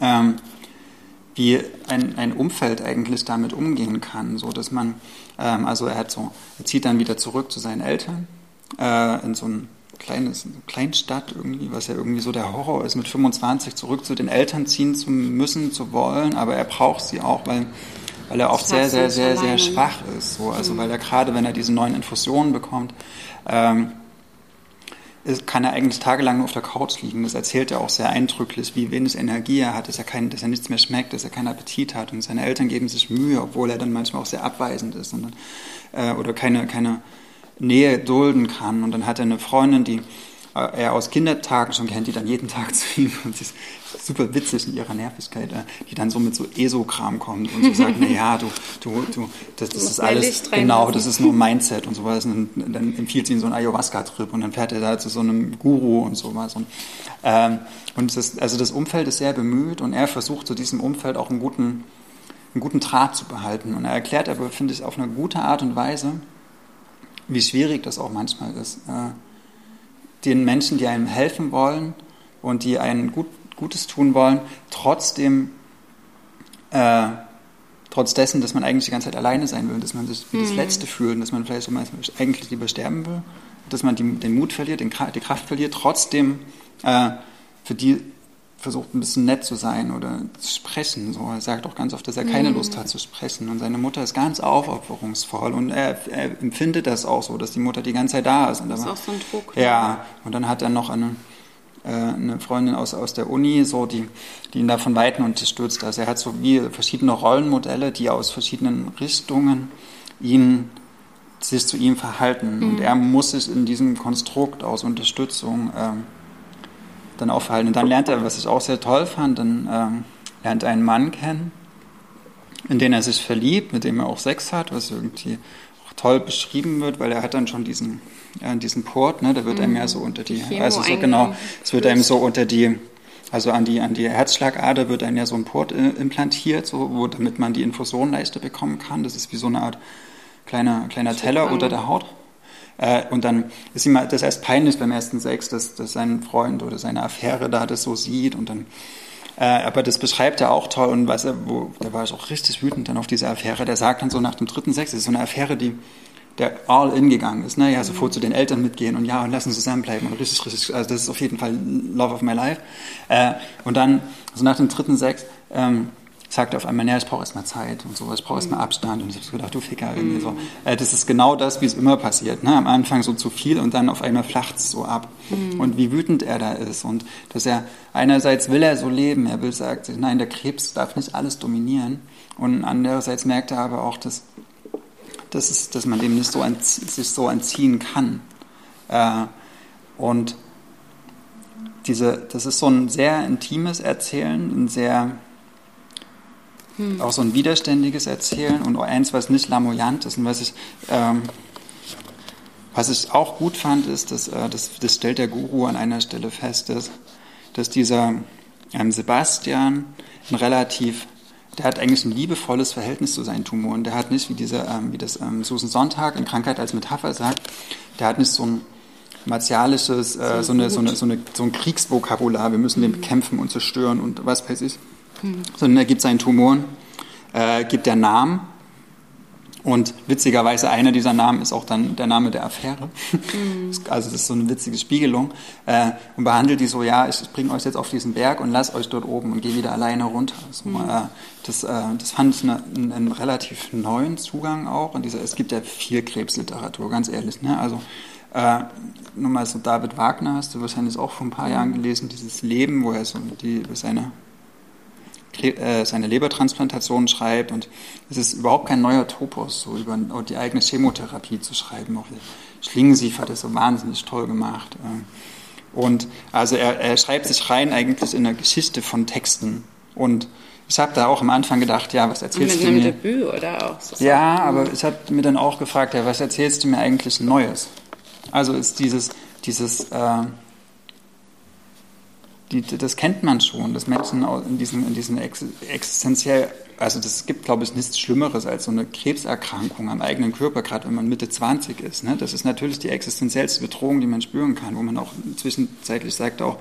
ähm, wie ein, ein Umfeld eigentlich damit umgehen kann, so dass man, ähm, also er hat so, er zieht dann wieder zurück zu seinen Eltern äh, in so ein kleines Kleinstadt irgendwie, was ja irgendwie so der Horror ist, mit 25 zurück zu den Eltern ziehen zu müssen, zu wollen, aber er braucht sie auch, weil, weil er auch sehr, sehr, sehr, sehr schwach ist. So. Also mhm. weil er gerade, wenn er diese neuen Infusionen bekommt, ähm, kann er eigentlich tagelang nur auf der Couch liegen. Das erzählt er auch sehr eindrücklich, wie wenig Energie er hat, dass er, kein, dass er nichts mehr schmeckt, dass er keinen Appetit hat. Und seine Eltern geben sich Mühe, obwohl er dann manchmal auch sehr abweisend ist und, äh, oder keine, keine Nähe dulden kann. Und dann hat er eine Freundin, die äh, er aus Kindertagen schon kennt, die dann jeden Tag <laughs> zu ihm, ist super witzig in ihrer Nervigkeit, äh, die dann so mit so ESO-Kram kommt und so sagt, <laughs> naja, du, du, du, das, das ist alles, genau, das ist nur Mindset und sowas. Und dann empfiehlt sie ihm so einen Ayahuasca-Trip und dann fährt er da zu so einem Guru und sowas. Und, ähm, und das, also das Umfeld ist sehr bemüht und er versucht zu diesem Umfeld auch einen guten, einen guten Draht zu behalten. Und er erklärt aber, finde ich, auf eine gute Art und Weise, wie schwierig das auch manchmal ist. Äh, den Menschen, die einem helfen wollen und die ein gut, Gutes tun wollen, trotzdem, äh, trotz dessen, dass man eigentlich die ganze Zeit alleine sein will, dass man sich wie das mhm. Letzte fühlt, dass man vielleicht so eigentlich lieber sterben will, dass man die, den Mut verliert, den, die Kraft verliert, trotzdem äh, für die versucht ein bisschen nett zu sein oder zu sprechen. So, er sagt auch ganz oft, dass er keine mhm. Lust hat zu sprechen. Und seine Mutter ist ganz aufopferungsvoll und er, er, empfindet das auch so, dass die Mutter die ganze Zeit da ist. Und das ist auch so ein Druck. Ja, und dann hat er noch eine, eine Freundin aus, aus der Uni, so, die, die ihn da von Weitem unterstützt. Also er hat so wie verschiedene Rollenmodelle, die aus verschiedenen Richtungen ihn sich zu ihm verhalten. Mhm. Und er muss sich in diesem Konstrukt aus Unterstützung ähm, dann aufhalten. Und dann lernt er, was ich auch sehr toll fand, dann ähm, lernt er einen Mann kennen, in den er sich verliebt, mit dem er auch Sex hat, was irgendwie auch toll beschrieben wird, weil er hat dann schon diesen, äh, diesen Port, ne, da wird mhm. einem ja so unter die, die also so genau, es wird einem so unter die, also an die, an die Herzschlagader wird einem ja so ein Port äh, implantiert, so, wo, damit man die Infusion leichter bekommen kann. Das ist wie so eine Art kleiner, kleiner Teller unter der Haut. Äh, und dann ist ihm das erst peinlich beim ersten Sex, dass, dass sein Freund oder seine Affäre da das so sieht und dann äh, aber das beschreibt er auch toll und was er, wo, da war ich auch richtig wütend dann auf diese Affäre. Der sagt dann so nach dem dritten Sex, das ist so eine Affäre, die der all in gegangen ist, ne? Ja, sofort zu den Eltern mitgehen und ja, und lassen zusammenbleiben und richtig, richtig, also das ist auf jeden Fall Love of my life. Äh, und dann, also nach dem dritten Sex, ähm, sagte auf einmal, ja, ich brauche erstmal Zeit und sowas, ich brauche erstmal Abstand. Und ich habe gedacht, du Ficker, irgendwie so. Äh, das ist genau das, wie es immer passiert. Ne? Am Anfang so zu viel und dann auf einmal flacht es so ab. Mhm. Und wie wütend er da ist. Und dass er einerseits will er so leben, er will sagen, nein, der Krebs darf nicht alles dominieren. Und andererseits merkt er aber auch, dass, dass, es, dass man dem nicht so sich so entziehen kann. Äh, und diese, das ist so ein sehr intimes Erzählen, ein sehr hm. Auch so ein widerständiges Erzählen und eins, was nicht lamoyant ist und was ich, ähm, was ich auch gut fand, ist, dass, äh, das, das stellt der Guru an einer Stelle fest, dass, dass dieser ähm, Sebastian ein relativ der hat eigentlich ein liebevolles Verhältnis zu seinen Tumoren. Der hat nicht, wie, diese, ähm, wie das ähm, Susan Sonntag in Krankheit als Metapher sagt, der hat nicht so ein martialisches, äh, so, eine, so, eine, so, eine, so ein Kriegsvokabular, wir müssen den bekämpfen und zerstören und was weiß ich. Mhm. Sondern er gibt seinen Tumoren, äh, gibt der Namen Und witzigerweise einer dieser Namen ist auch dann der Name der Affäre. Mhm. <laughs> Also das ist so eine witzige Spiegelung. Äh, und behandelt die so, ja, ich bringe euch jetzt auf diesen Berg und lass euch dort oben und gehe wieder alleine runter. So, mhm. äh, das, äh, das fand ich eine, einen relativ neuen Zugang auch. Und dieser, es gibt ja viel Krebsliteratur, ganz ehrlich. Ne? Also äh, nur mal so David Wagner hast du wahrscheinlich auch vor ein paar Jahren gelesen, dieses Leben, wo er so die, seine seine Lebertransplantation schreibt und es ist überhaupt kein neuer Topos, so über die eigene Chemotherapie zu schreiben. Auch Schlingensief hat das so wahnsinnig toll gemacht. Äh. Und also er, er schreibt sich rein eigentlich in eine Geschichte von Texten und ich habe da auch am Anfang gedacht, ja, was erzählst mit du mir? Mit einem Debüt oder auch so? Ja, aber ich habe mir dann auch gefragt, ja, was erzählst du mir eigentlich Neues? Also ist dieses, dieses äh, die, das kennt man schon, dass Menschen in diesen, in diesen existenziell, also das gibt, glaube ich, nichts Schlimmeres als so eine Krebserkrankung am eigenen Körper, gerade wenn man Mitte 20 ist. Ne? Das ist natürlich die existenziellste Bedrohung, die man spüren kann, wo man auch zwischenzeitlich sagt auch,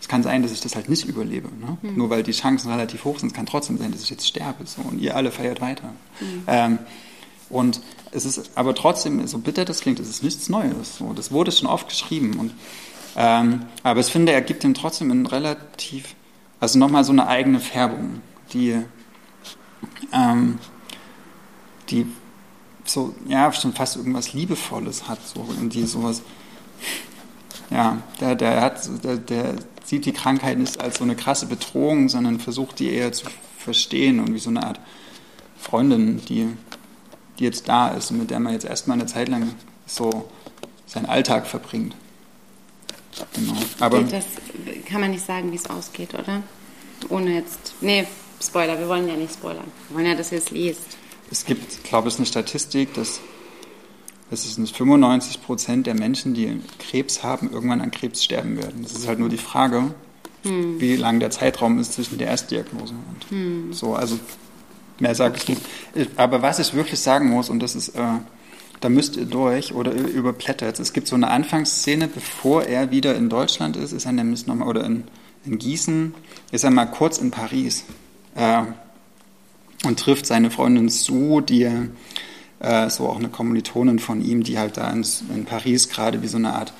es kann sein, dass ich das halt nicht überlebe. Ne? Mhm. Nur weil die Chancen relativ hoch sind, es kann trotzdem sein, dass ich jetzt sterbe. So, und ihr alle feiert weiter. Mhm. Ähm, und es ist aber trotzdem, so bitter das klingt, es ist nichts Neues. So, das wurde schon oft geschrieben. Und ähm, aber ich finde, er gibt ihm trotzdem ein relativ, also nochmal so eine eigene Färbung, die, ähm, die so, ja, schon fast irgendwas Liebevolles hat, so, und die sowas, ja, der, der hat, der, der sieht die Krankheit nicht als so eine krasse Bedrohung, sondern versucht die eher zu verstehen und wie so eine Art Freundin, die, die jetzt da ist und mit der man jetzt erstmal eine Zeit lang so seinen Alltag verbringt. Genau. Aber das kann man nicht sagen, wie es ausgeht, oder? Ohne jetzt. Nee, Spoiler, wir wollen ja nicht spoilern. Wir wollen ja, dass ihr es liest. Es gibt, glaube ich, eine Statistik, dass es ist 95 Prozent der Menschen, die Krebs haben, irgendwann an Krebs sterben werden. Das ist halt nur die Frage, hm. wie lang der Zeitraum ist zwischen der Erstdiagnose und hm. so. Also mehr sage ich nicht. Aber was ich wirklich sagen muss, und das ist äh, da müsst ihr durch oder überblättert. Es gibt so eine Anfangsszene, bevor er wieder in Deutschland ist, ist er nämlich nochmal, oder in, in Gießen, ist er mal kurz in Paris äh, und trifft seine Freundin Sue, die äh, so auch eine Kommilitonin von ihm, die halt da in, in Paris gerade wie so eine Art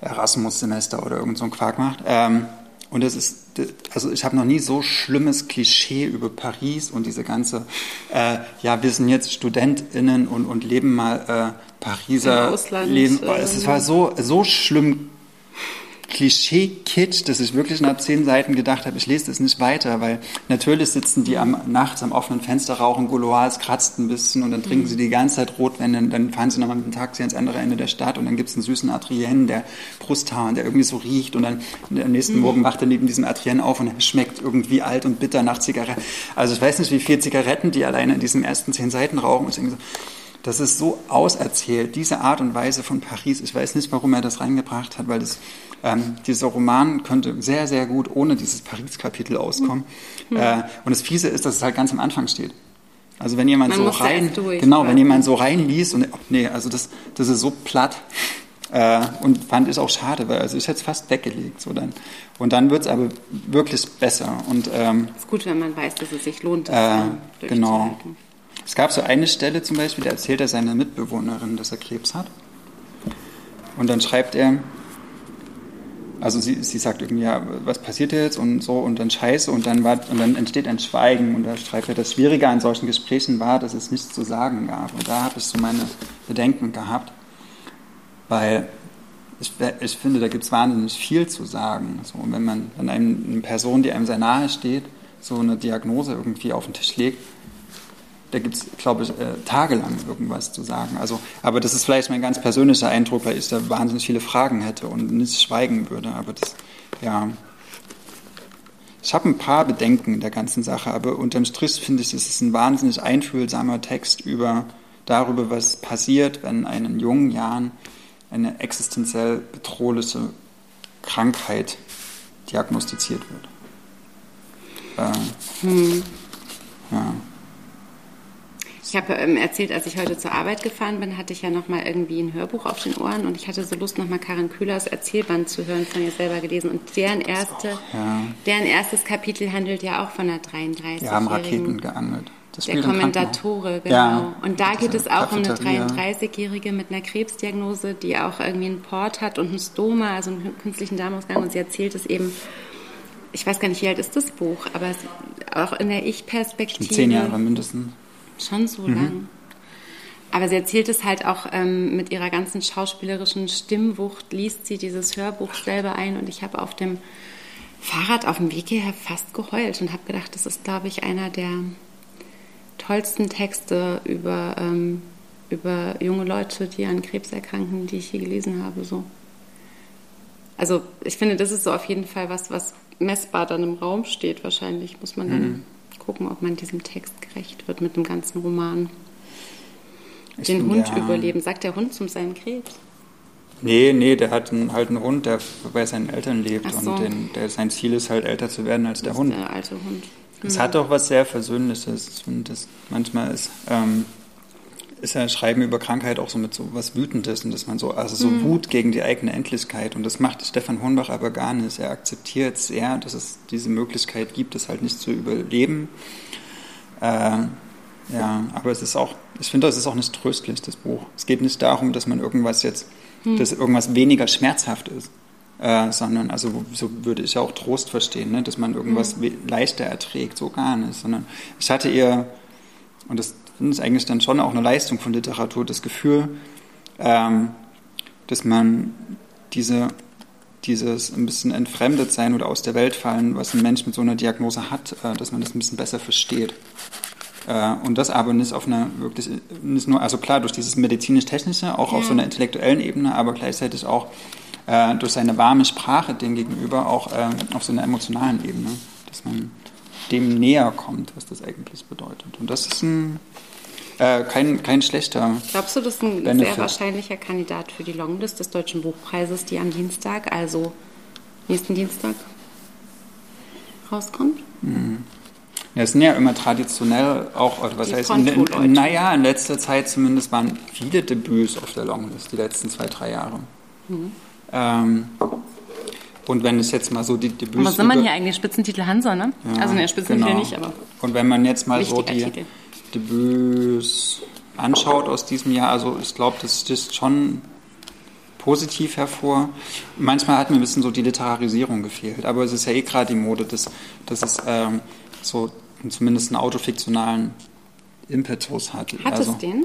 Erasmus-Semester oder irgend so ein Quark macht. Ähm, und es ist, also ich habe noch nie so schlimmes Klischee über Paris und diese ganze, äh, ja, wir sind jetzt StudentInnen und, und leben mal äh, Pariser Leben. Es war so, so schlimm Klischee-Kitsch, dass ich wirklich nach zehn Seiten gedacht habe, ich lese das nicht weiter, weil natürlich sitzen die am, nachts am offenen Fenster, rauchen Gouloirs, kratzt ein bisschen und dann trinken sie die ganze Zeit Rotwein, dann, dann fahren sie nochmal mit dem Taxi ans andere Ende der Stadt und dann gibt es einen süßen Adrien, der Brusthaar, der irgendwie so riecht und dann am nächsten mhm. Morgen wacht er neben diesem Adrien auf und er schmeckt irgendwie alt und bitter nach Zigaretten. Also ich weiß nicht, wie viele Zigaretten die alleine in diesen ersten zehn Seiten rauchen. Und ich denke so, das ist so auserzählt, diese Art und Weise von Paris. Ich weiß nicht, warum er das reingebracht hat, weil das ähm, dieser Roman könnte sehr, sehr gut ohne dieses Paris-Kapitel auskommen. Mhm. Äh, und das Fiese ist, dass es halt ganz am Anfang steht. Also wenn jemand Man so rein, durch, genau, wenn jemand so reinliest und oh, nee, also das, das ist so platt äh, und fand ich auch schade, weil also ich hätte es fast weggelegt so dann. Und dann wird es aber wirklich besser und ähm, ist gut, wenn man weiß, dass es sich lohnt. Das äh, genau. Es gab so eine Stelle zum Beispiel, da erzählt er seiner Mitbewohnerin, dass er Krebs hat. Und dann schreibt er, also sie, sie sagt irgendwie, ja, was passiert jetzt und so und dann Scheiße und dann, war, und dann entsteht ein Schweigen und da schreibt er, das Schwierige an solchen Gesprächen war, dass es nichts zu sagen gab. Und da habe ich so meine Bedenken gehabt, weil ich, ich finde, da gibt es wahnsinnig viel zu sagen. So, und wenn man, wenn einem eine Person, die einem sehr nahe steht, so eine Diagnose irgendwie auf den Tisch legt, da gibt es, glaube ich, äh, tagelang irgendwas zu sagen. Also, aber das ist vielleicht mein ganz persönlicher Eindruck, weil ich da wahnsinnig viele Fragen hätte und nicht schweigen würde. Aber das, ja. Ich habe ein paar Bedenken in der ganzen Sache, aber unterm Strich finde ich, es ist ein wahnsinnig einfühlsamer Text über darüber, was passiert, wenn in jungen Jahren eine existenziell bedrohliche Krankheit diagnostiziert wird. Äh, hm. Ja. Ich habe ähm, erzählt, als ich heute zur Arbeit gefahren bin, hatte ich ja noch mal irgendwie ein Hörbuch auf den Ohren und ich hatte so Lust, noch mal Karin Kühlers Erzählband zu hören, von ihr selber gelesen. Und deren, erste, ja. deren erstes Kapitel handelt ja auch von einer 33 Wir haben Raketen geangelt. Das Der Kommentatore, genau. Ja, und da geht es auch um eine Cafeteria. 33-Jährige mit einer Krebsdiagnose, die auch irgendwie einen Port hat und einen Stoma, also einen künstlichen Darmausgang. Und sie erzählt es eben, ich weiß gar nicht, wie alt ist das Buch, aber auch in der Ich-Perspektive. Zehn Jahre mindestens. Schon so Mhm. lang. Aber sie erzählt es halt auch ähm, mit ihrer ganzen schauspielerischen Stimmwucht, liest sie dieses Hörbuch selber ein und ich habe auf dem Fahrrad auf dem Weg hierher fast geheult und habe gedacht, das ist, glaube ich, einer der tollsten Texte über, ähm, über junge Leute, die an Krebs erkranken, die ich je gelesen habe. So. Also ich finde, das ist so auf jeden Fall was, was messbar dann im Raum steht. Wahrscheinlich muss man dann Mhm. Gucken, ob man diesem Text gerecht wird mit dem ganzen Roman. Ich Den Hund ja. überleben. Sagt der Hund zum seinen Krebs? Nee, nee, der hat einen, halt einen Hund, der bei seinen Eltern lebt. So. Und den, der, sein Ziel ist halt, älter zu werden als der Hund. Der alte Hund. Es hat auch was sehr Versöhnliches. Ich finde, das manchmal ist, ähm, ist ja Schreiben über Krankheit auch so mit so was Wütendes und dass man so, also so Wut gegen die eigene Endlichkeit. Und das macht Stefan Hornbach aber gar nicht. Er akzeptiert sehr, dass es diese Möglichkeit gibt, es halt nicht zu überleben. Äh, ja, aber es ist auch, ich finde, es ist auch nicht tröstlich, das Buch. Es geht nicht darum, dass man irgendwas jetzt, dass irgendwas weniger schmerzhaft ist. Äh, sondern, also so würde ich auch Trost verstehen, ne? dass man irgendwas we- leichter erträgt, so gar nicht. Sondern ich hatte eher, und das finde ich eigentlich dann schon auch eine Leistung von Literatur, das Gefühl, ähm, dass man diese, dieses ein bisschen entfremdet sein oder aus der Welt fallen, was ein Mensch mit so einer Diagnose hat, äh, dass man das ein bisschen besser versteht. Äh, und das aber nicht auf einer wirklich, nicht nur, also klar, durch dieses medizinisch-technische, auch auf Ja. so einer intellektuellen Ebene, aber gleichzeitig auch äh, durch seine warme Sprache dem gegenüber auch ähm, auf so einer emotionalen Ebene, dass man dem näher kommt, was das eigentlich bedeutet. Und das ist ein, äh, kein, kein schlechter. Glaubst du, das ist ein Benefit. sehr wahrscheinlicher Kandidat für die Longlist des Deutschen Buchpreises, die am Dienstag, also nächsten Dienstag, rauskommt? Ja, es sind ja immer traditionell auch, oder was Die heißt, in, naja, in letzter Zeit zumindest waren viele Debüts auf der Longlist, die letzten zwei, drei Jahre. Mhm. Ähm, und wenn es jetzt mal so die Debüts. Was sind man hier eigentlich? Spitzentitel Hansa, ne? Ja, also ne, Spitzentitel genau. nicht, aber Und wenn man jetzt mal so die Titel. Debüts anschaut aus diesem Jahr, also ich glaube, das sticht schon positiv hervor. Manchmal hat mir ein bisschen so die Literarisierung gefehlt, aber es ist ja eh gerade die Mode, dass, dass es ähm, so zumindest einen autofiktionalen Impetus hat. hat also, es den?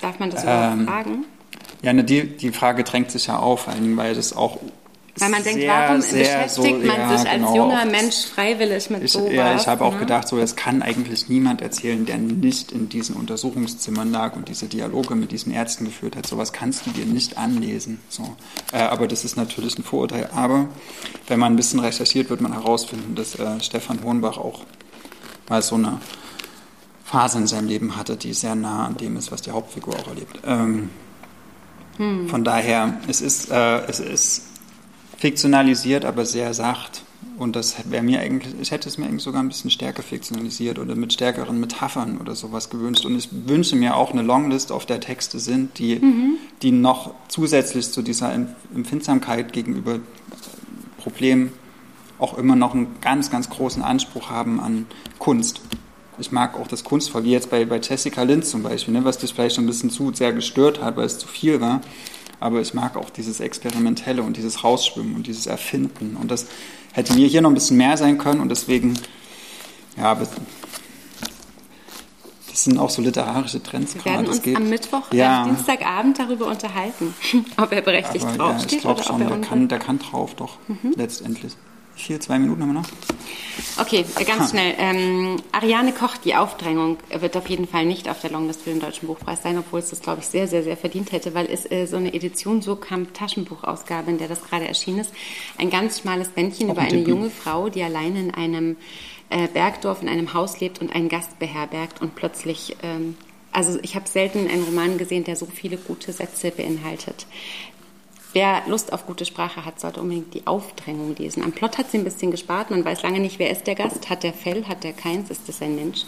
Darf man das überhaupt ähm, fragen? Ja, ne, die, die Frage drängt sich ja auf, vor weil das auch Weil man denkt, sehr, warum sehr beschäftigt so- man ja, sich als genau, junger auch Mensch freiwillig mit Ich, sowas? ja, ich habe auch ne? gedacht, so, das kann eigentlich niemand erzählen, der nicht in diesen Untersuchungszimmern lag und diese Dialoge mit diesen Ärzten geführt hat. Sowas kannst du dir nicht anlesen. So. Äh, aber das ist natürlich ein Vorurteil. Aber wenn man ein bisschen recherchiert, wird man herausfinden, dass äh, Stefan Hohenbach auch mal so eine Phase in seinem Leben hatte, die sehr nah an dem ist, was die Hauptfigur auch erlebt. Ähm, Hm. Von daher, es ist, äh, es ist fiktionalisiert, aber sehr sacht. Und das wäre mir eigentlich, ich hätte es mir eigentlich sogar ein bisschen stärker fiktionalisiert oder mit stärkeren Metaphern oder sowas gewünscht. Und ich wünsche mir auch eine Longlist, auf der Texte sind, die, die noch zusätzlich zu dieser Em- Empfindsamkeit gegenüber Problemen auch immer noch einen ganz, ganz großen Anspruch haben an Kunst. Ich mag auch das Kunstvoll, wie jetzt bei, bei Jessica Lind zum Beispiel, ne, was dich vielleicht schon ein bisschen zu sehr gestört hat, weil es zu viel war. Aber ich mag auch dieses Experimentelle und dieses Rausschwimmen und dieses Erfinden. Und das hätte mir hier noch ein bisschen mehr sein können und deswegen, ja, das sind auch so literarische Trends Wir werden gerade. Uns geht- am Mittwoch, ja, äh, Dienstagabend darüber unterhalten, <laughs> ob er berechtigt aber, ja, ich draufsteht glaube oder schon, ob er der kann, der kann drauf doch, letztendlich. Vier, zwei Minuten haben wir noch? Okay, ganz schnell. Ähm, Ariane Koch, die Aufdrängung wird auf jeden Fall nicht auf der Longlist für den Deutschen Buchpreis sein, obwohl es das, glaube ich, sehr, sehr, sehr verdient hätte, weil es äh, so eine Edition Surkamp Taschenbuchausgabe, in der das gerade erschienen ist, ein ganz schmales Bändchen über ein eine junge Frau, die alleine in einem äh, Bergdorf, in einem Haus lebt und einen Gast beherbergt und plötzlich... Ähm, also ich habe selten einen Roman gesehen, der so viele gute Sätze beinhaltet. Wer Lust auf gute Sprache hat, sollte unbedingt die Aufdrängung lesen. Am Plot hat sie ein bisschen gespart. Man weiß lange nicht, wer ist der Gast. Hat der Fell? Hat der keins? Ist das ein Mensch?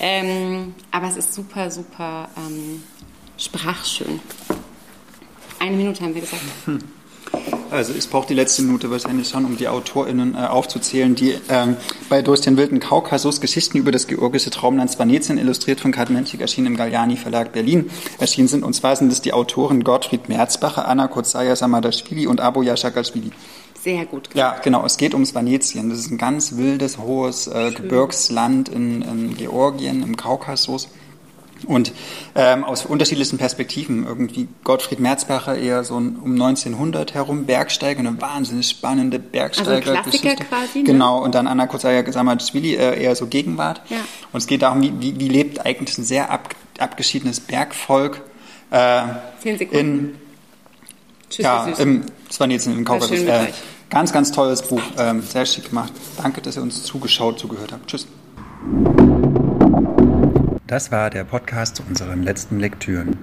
Ähm, aber es ist super, super ähm, sprachschön. Eine Minute haben wir gesagt. <laughs> also es braucht die letzte Minute wahrscheinlich schon, um die AutorInnen äh, aufzuzählen, die ähm, bei Durch den wilden Kaukasus Geschichten über das georgische Traumland Svanetien, illustriert von Kat Menschik, erschienen im Galliani Verlag Berlin, erschienen sind. Und zwar sind es die Autoren Gottfried Merzbacher, Anna Kozaya Samadashvili und Aboya Shakashvili. Sehr gut. Ja, genau. Es geht ums Venetien. Das ist ein ganz wildes, hohes äh, Gebirgsland in, in Georgien, im Kaukasus. Und ähm, aus unterschiedlichsten Perspektiven. Irgendwie Gottfried Merzbacher eher so um 1900 herum, Bergsteiger, eine wahnsinnig spannende Bergsteiger. Also Klassiker quasi. Ne? Genau, und dann Anna Kozaya Samadashvili äh, eher so Gegenwart. Ja. Und es geht darum, wie, wie, wie lebt eigentlich ein sehr ab, abgeschiedenes Bergvolk äh, Zehn Sekunden. in Tschüss, ja, süß. im, das war jetzt im Kaukasus. Äh, ganz, ganz tolles Buch. Ähm, sehr schick gemacht. Danke, dass ihr uns zugeschaut, zugehört habt. Tschüss. Das war der Podcast zu unseren letzten Lektüren.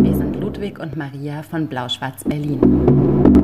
Wir sind Ludwig und Maria von Blau-Schwarz Berlin.